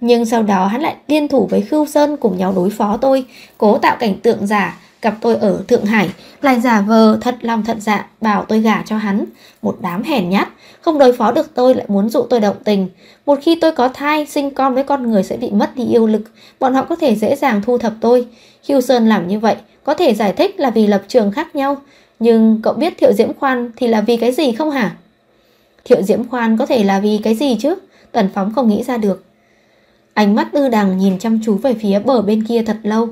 Speaker 1: Nhưng sau đó hắn lại liên thủ với Khưu Sơn cùng nhau đối phó tôi, cố tạo cảnh tượng giả, gặp tôi ở Thượng Hải, lại giả vờ thật lòng thật dạ bảo tôi gả cho hắn. Một đám hèn nhát, không đối phó được tôi lại muốn dụ tôi động tình. Một khi tôi có thai, sinh con với con người sẽ bị mất đi yêu lực, bọn họ có thể dễ dàng thu thập tôi. Hugh Sơn làm như vậy, có thể giải thích là vì lập trường khác nhau. Nhưng cậu biết Thiệu Diễm Khoan thì là vì cái gì không hả? Thiệu Diễm Khoan có thể là vì cái gì chứ? Tần Phóng không nghĩ ra được. Ánh mắt tư đằng nhìn chăm chú về phía bờ bên kia thật lâu.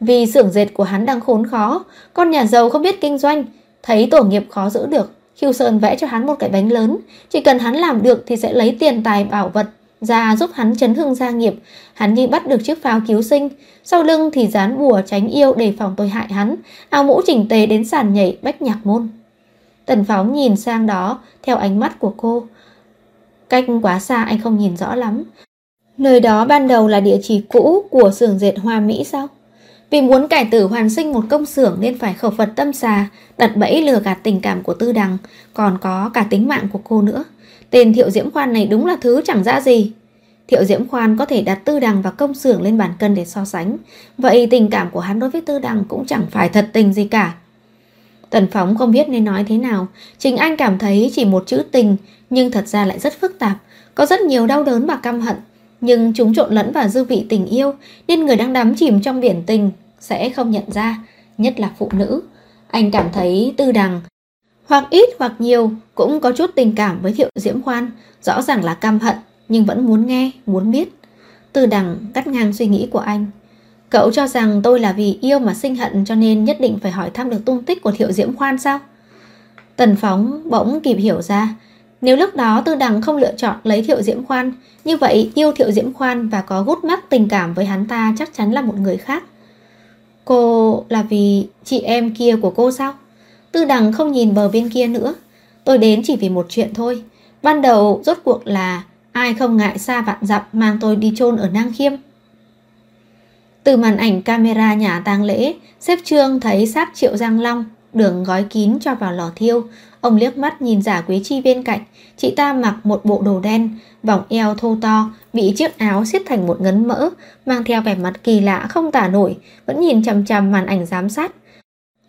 Speaker 1: Vì xưởng dệt của hắn đang khốn khó, con nhà giàu không biết kinh doanh, thấy tổ nghiệp khó giữ được. Hugh Sơn vẽ cho hắn một cái bánh lớn, chỉ cần hắn làm được thì sẽ lấy tiền tài bảo vật ra giúp hắn chấn hưng gia nghiệp. Hắn đi bắt được chiếc pháo cứu sinh, sau lưng thì dán bùa tránh yêu để phòng tôi hại hắn, áo mũ chỉnh tề đến sàn nhảy bách nhạc môn. Tần pháo nhìn sang đó theo ánh mắt của cô. Cách quá xa anh không nhìn rõ lắm. Nơi đó ban đầu là địa chỉ cũ của xưởng dệt hoa Mỹ sao? Vì muốn cải tử hoàn sinh một công xưởng nên phải khẩu Phật tâm xà, đặt bẫy lừa gạt tình cảm của Tư Đằng, còn có cả tính mạng của cô nữa. Tên Thiệu Diễm Khoan này đúng là thứ chẳng ra gì. Thiệu Diễm Khoan có thể đặt Tư Đằng và công xưởng lên bàn cân để so sánh. Vậy tình cảm của hắn đối với Tư Đằng cũng chẳng phải thật tình gì cả. Tần Phóng không biết nên nói thế nào. Chính anh cảm thấy chỉ một chữ tình, nhưng thật ra lại rất phức tạp. Có rất nhiều đau đớn và căm hận nhưng chúng trộn lẫn vào dư vị tình yêu nên người đang đắm chìm trong biển tình sẽ không nhận ra, nhất là phụ nữ. Anh cảm thấy tư đằng, hoặc ít hoặc nhiều cũng có chút tình cảm với Thiệu Diễm Khoan, rõ ràng là căm hận nhưng vẫn muốn nghe, muốn biết. Tư đằng cắt ngang suy nghĩ của anh. Cậu cho rằng tôi là vì yêu mà sinh hận cho nên nhất định phải hỏi thăm được tung tích của Thiệu Diễm Khoan sao? Tần Phóng bỗng kịp hiểu ra nếu lúc đó Tư Đằng không lựa chọn lấy Thiệu Diễm Khoan, như vậy yêu Thiệu Diễm Khoan và có gút mắt tình cảm với hắn ta chắc chắn là một người khác. Cô là vì chị em kia của cô sao? Tư Đằng không nhìn bờ bên kia nữa. Tôi đến chỉ vì một chuyện thôi. Ban đầu rốt cuộc là ai không ngại xa vạn dặm mang tôi đi chôn ở Nang Khiêm. Từ màn ảnh camera nhà tang lễ, xếp trương thấy xác Triệu Giang Long, đường gói kín cho vào lò thiêu, Ông liếc mắt nhìn giả Quế Chi bên cạnh, chị ta mặc một bộ đồ đen, vòng eo thô to, bị chiếc áo xiết thành một ngấn mỡ, mang theo vẻ mặt kỳ lạ không tả nổi, vẫn nhìn chằm chằm màn ảnh giám sát.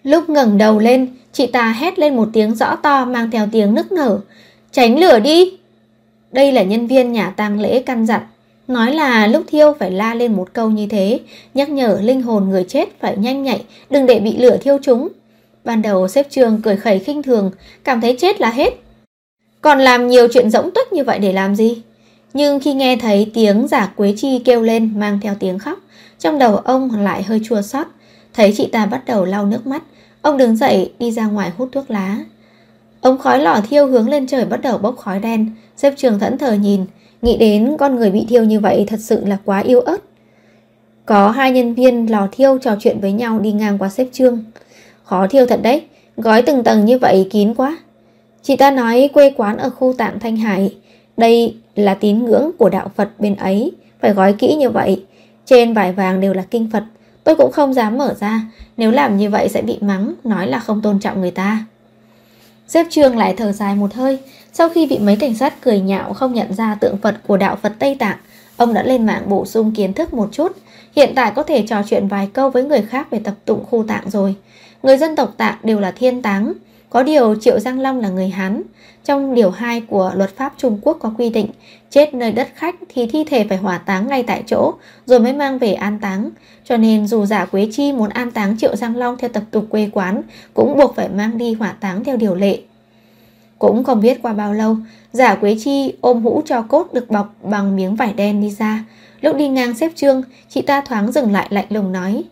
Speaker 1: Lúc ngẩng đầu lên, chị ta hét lên một tiếng rõ to mang theo tiếng nức nở. Tránh lửa đi! Đây là nhân viên nhà tang lễ căn dặn Nói là lúc thiêu phải la lên một câu như thế Nhắc nhở linh hồn người chết phải nhanh nhạy Đừng để bị lửa thiêu chúng Ban đầu xếp trường cười khẩy khinh thường, Cảm thấy chết là hết. Còn làm nhiều chuyện rỗng tuếch như vậy để làm gì? Nhưng khi nghe thấy tiếng giả quế chi kêu lên Mang theo tiếng khóc, Trong đầu ông lại hơi chua xót. Thấy chị ta bắt đầu lau nước mắt, Ông đứng dậy đi ra ngoài hút thuốc lá. Ống khói lò thiêu hướng lên trời bắt đầu bốc khói đen. Xếp trường thẫn thờ nhìn, Nghĩ đến con người bị thiêu như vậy thật sự là quá yêu ớt. Có hai nhân viên lò thiêu trò chuyện với nhau đi ngang qua xếp trương. Khó thiêu thật đấy Gói từng tầng như vậy kín quá Chị ta nói quê quán ở khu tạm Thanh Hải Đây là tín ngưỡng của đạo Phật bên ấy Phải gói kỹ như vậy Trên vải vàng đều là kinh Phật Tôi cũng không dám mở ra Nếu làm như vậy sẽ bị mắng Nói là không tôn trọng người ta Xếp trường lại thở dài một hơi sau khi bị mấy cảnh sát cười nhạo không nhận ra tượng Phật của đạo Phật Tây Tạng, ông đã lên mạng bổ sung kiến thức một chút. Hiện tại có thể trò chuyện vài câu với người khác về tập tụng khu tạng rồi. Người dân tộc tạng đều là thiên táng. Có điều Triệu Giang Long là người Hán. Trong điều 2 của luật pháp Trung Quốc có quy định, chết nơi đất khách thì thi thể phải hỏa táng ngay tại chỗ, rồi mới mang về an táng. Cho nên dù giả Quế Chi muốn an táng Triệu Giang Long theo tập tục quê quán, cũng buộc phải mang đi hỏa táng theo điều lệ. Cũng không biết qua bao lâu, giả Quế Chi ôm hũ cho cốt được bọc bằng miếng vải đen đi ra. Lúc đi ngang xếp trương, chị ta thoáng dừng lại lạnh lùng nói.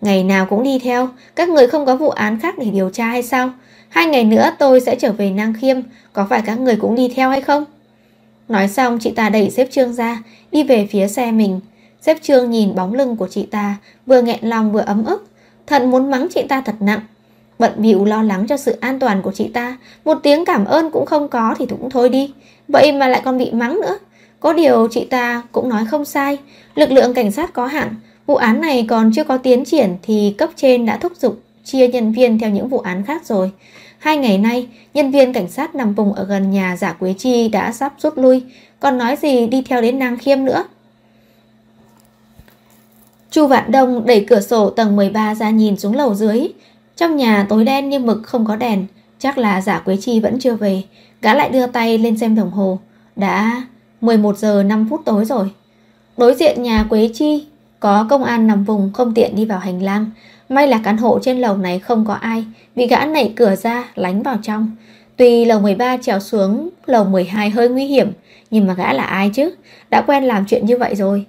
Speaker 1: Ngày nào cũng đi theo, các người không có vụ án khác để điều tra hay sao? Hai ngày nữa tôi sẽ trở về Nang Khiêm, có phải các người cũng đi theo hay không? Nói xong chị ta đẩy xếp trương ra, đi về phía xe mình. Xếp trương nhìn bóng lưng của chị ta, vừa nghẹn lòng vừa ấm ức. Thận muốn mắng chị ta thật nặng, Bận bịu lo lắng cho sự an toàn của chị ta Một tiếng cảm ơn cũng không có thì cũng thôi đi Vậy mà lại còn bị mắng nữa có điều chị ta cũng nói không sai. Lực lượng cảnh sát có hạn. Vụ án này còn chưa có tiến triển Thì cấp trên đã thúc giục chia nhân viên theo những vụ án khác rồi. Hai ngày nay, nhân viên cảnh sát nằm vùng ở gần nhà giả Quế Chi đã sắp rút lui, còn nói gì đi theo đến Nang Khiêm nữa. Chu Vạn Đông đẩy cửa sổ tầng 13 ra nhìn xuống lầu dưới, trong nhà tối đen như mực không có đèn. Chắc là giả Quế Chi vẫn chưa về. Gã lại đưa tay lên xem đồng hồ. Đã 11 giờ 5 phút tối rồi. Đối diện nhà Quế Chi, Có công an nằm vùng không tiện đi vào hành lang. May là căn hộ trên lầu này không có ai, Vì gã nảy cửa ra, lánh vào trong. Tuy lầu 13 trèo xuống, Lầu 12 hơi nguy hiểm, Nhưng mà gã là ai chứ? Đã quen làm chuyện như vậy rồi.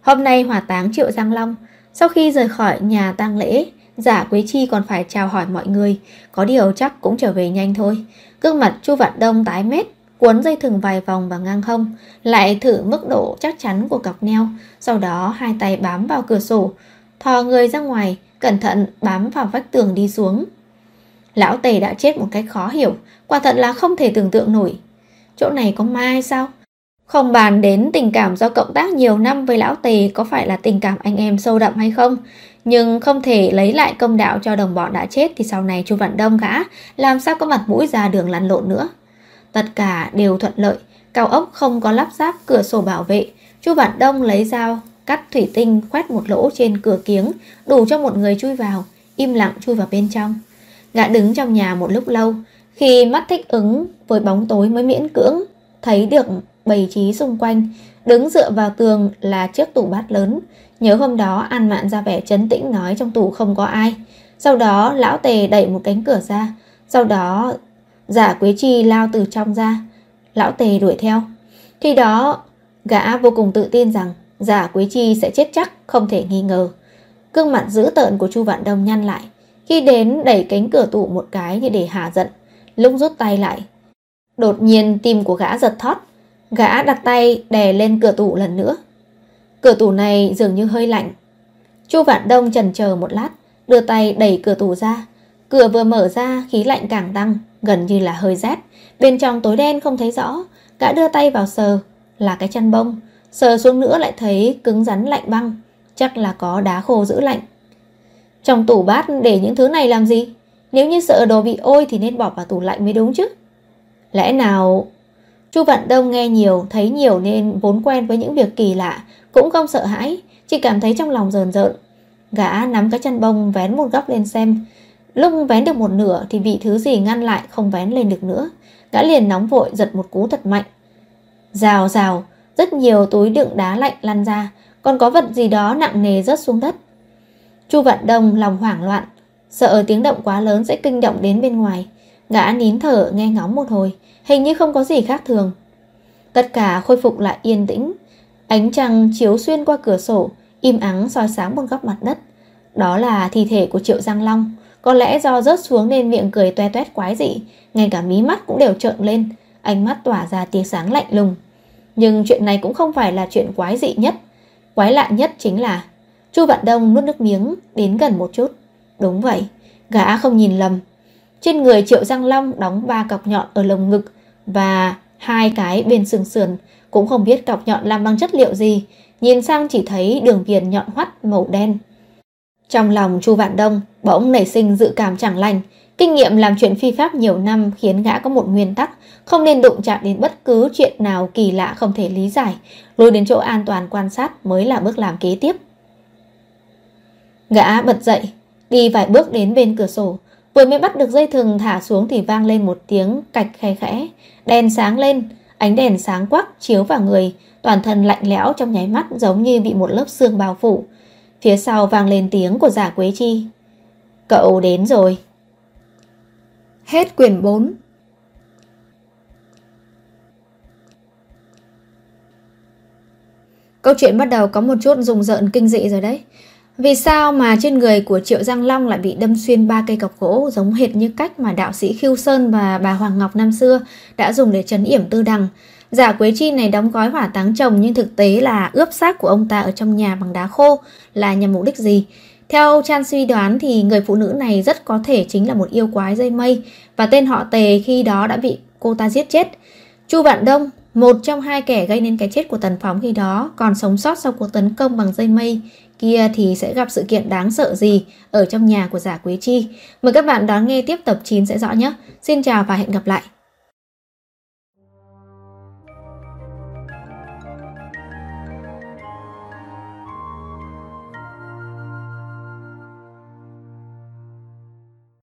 Speaker 1: Hôm nay hỏa táng Triệu Giang Long. Sau khi rời khỏi nhà tang lễ, Giả Quế Chi còn phải chào hỏi mọi người. Có điều chắc cũng trở về nhanh thôi. Gương mặt Chu Vạn Đông tái mét Cuốn dây thừng vài vòng và ngang hông, Lại thử mức độ chắc chắn của cọc neo, Sau đó hai tay bám vào cửa sổ, Thò người ra ngoài, Cẩn thận bám vào vách tường đi xuống. Lão Tề đã chết một cách khó hiểu, Quả thật là không thể tưởng tượng nổi. Chỗ này có ma hay sao? Không bàn đến tình cảm do cộng tác nhiều năm với lão Tề Có phải là tình cảm anh em sâu đậm hay không. Nhưng không thể lấy lại công đạo cho đồng bọn đã chết thì sau này Chu Vạn Đông gã, làm sao có mặt mũi ra đường lăn lộn nữa. Tất cả đều thuận lợi, cao ốc không có lắp ráp cửa sổ bảo vệ. Chu Vạn Đông lấy dao cắt thủy tinh khoét một lỗ trên cửa kiếng đủ cho một người chui vào, im lặng chui vào bên trong. Gã đứng trong nhà một lúc lâu, khi mắt thích ứng với bóng tối mới miễn cưỡng thấy được bầy trí xung quanh, đứng dựa vào tường là chiếc tủ bát lớn, Nhớ hôm đó An Mạn ra vẻ chấn tĩnh nói trong tủ không có ai. Sau đó lão tề đẩy một cánh cửa ra. Sau đó giả Quế Chi lao từ trong ra. Lão tề đuổi theo. Khi đó gã vô cùng tự tin rằng giả Quế Chi sẽ chết chắc không thể nghi ngờ. Cương mặt dữ tợn của Chu Vạn Đông nhăn lại. Khi đến đẩy cánh cửa tủ một cái như để hạ giận. Lúc rút tay lại. Đột nhiên tim của gã giật thót. Gã đặt tay đè lên cửa tủ lần nữa. Cửa tủ này dường như hơi lạnh. Chu Vạn Đông chần chờ một lát, đưa tay đẩy cửa tủ ra. Cửa vừa mở ra, khí lạnh càng tăng, gần như là hơi rét. Bên trong tối đen không thấy rõ, gã đưa tay vào sờ, là cái chăn bông. Sờ xuống nữa lại thấy cứng rắn lạnh băng, chắc là có đá khô giữ lạnh. Trong tủ bát để những thứ này làm gì? Nếu như sợ đồ bị ôi thì nên bỏ vào tủ lạnh mới đúng chứ. Lẽ nào... Chu Vạn Đông nghe nhiều, thấy nhiều nên vốn quen với những việc kỳ lạ, cũng không sợ hãi Chỉ cảm thấy trong lòng rờn rợn Gã nắm cái chân bông vén một góc lên xem Lúc vén được một nửa Thì bị thứ gì ngăn lại không vén lên được nữa Gã liền nóng vội giật một cú thật mạnh Rào rào, rất nhiều túi đựng đá lạnh lăn ra, còn có vật gì đó nặng nề rớt xuống đất. Chu Vạn Đông lòng hoảng loạn, sợ tiếng động quá lớn sẽ kinh động đến bên ngoài. Gã nín thở nghe ngóng một hồi, hình như không có gì khác thường. Tất cả khôi phục lại yên tĩnh, ánh trăng chiếu xuyên qua cửa sổ, im ắng soi sáng một góc mặt đất. Đó là thi thể của Triệu Giang Long, có lẽ do rớt xuống nên miệng cười toe toét quái dị, ngay cả mí mắt cũng đều trợn lên, ánh mắt tỏa ra tia sáng lạnh lùng. Nhưng chuyện này cũng không phải là chuyện quái dị nhất. Quái lạ nhất chính là Chu Vạn Đông nuốt nước miếng đến gần một chút. Đúng vậy, gã không nhìn lầm. Trên người Triệu Giang Long đóng ba cọc nhọn ở lồng ngực và hai cái bên sườn sườn, cũng không biết cọc nhọn làm bằng chất liệu gì, nhìn sang chỉ thấy đường viền nhọn hoắt màu đen. Trong lòng Chu Vạn Đông bỗng nảy sinh dự cảm chẳng lành, kinh nghiệm làm chuyện phi pháp nhiều năm khiến gã có một nguyên tắc, không nên đụng chạm đến bất cứ chuyện nào kỳ lạ không thể lý giải, lùi đến chỗ an toàn quan sát mới là bước làm kế tiếp. Gã bật dậy, đi vài bước đến bên cửa sổ, vừa mới bắt được dây thừng thả xuống thì vang lên một tiếng cạch khe khẽ, đèn sáng lên, ánh đèn sáng quắc chiếu vào người, toàn thân lạnh lẽo trong nháy mắt giống như bị một lớp xương bao phủ. Phía sau vang lên tiếng của giả Quế Chi. Cậu đến rồi. Hết quyển 4 Câu chuyện bắt đầu có một chút rùng rợn kinh dị rồi đấy. Vì sao mà trên người của Triệu Giang Long lại bị đâm xuyên ba cây cọc gỗ, giống hệt như cách mà đạo sĩ Khiêu Sơn và bà Hoàng Ngọc năm xưa đã dùng để chấn yểm tư đằng. Giả Quế Chi này đóng gói hỏa táng chồng nhưng thực tế là ướp xác của ông ta ở trong nhà bằng đá khô là nhằm mục đích gì? Theo Chan suy đoán thì người phụ nữ này rất có thể chính là một yêu quái dây mây và tên họ Tề khi đó đã bị cô ta giết chết. Chu Vạn Đông, một trong hai kẻ gây nên cái chết của Tần Phóng khi đó còn sống sót sau cuộc tấn công bằng dây mây kia thì sẽ gặp sự kiện đáng sợ gì ở trong nhà của giả Quế Chi. Mời các bạn đón nghe tiếp tập 9 sẽ rõ nhé. Xin chào và hẹn gặp lại.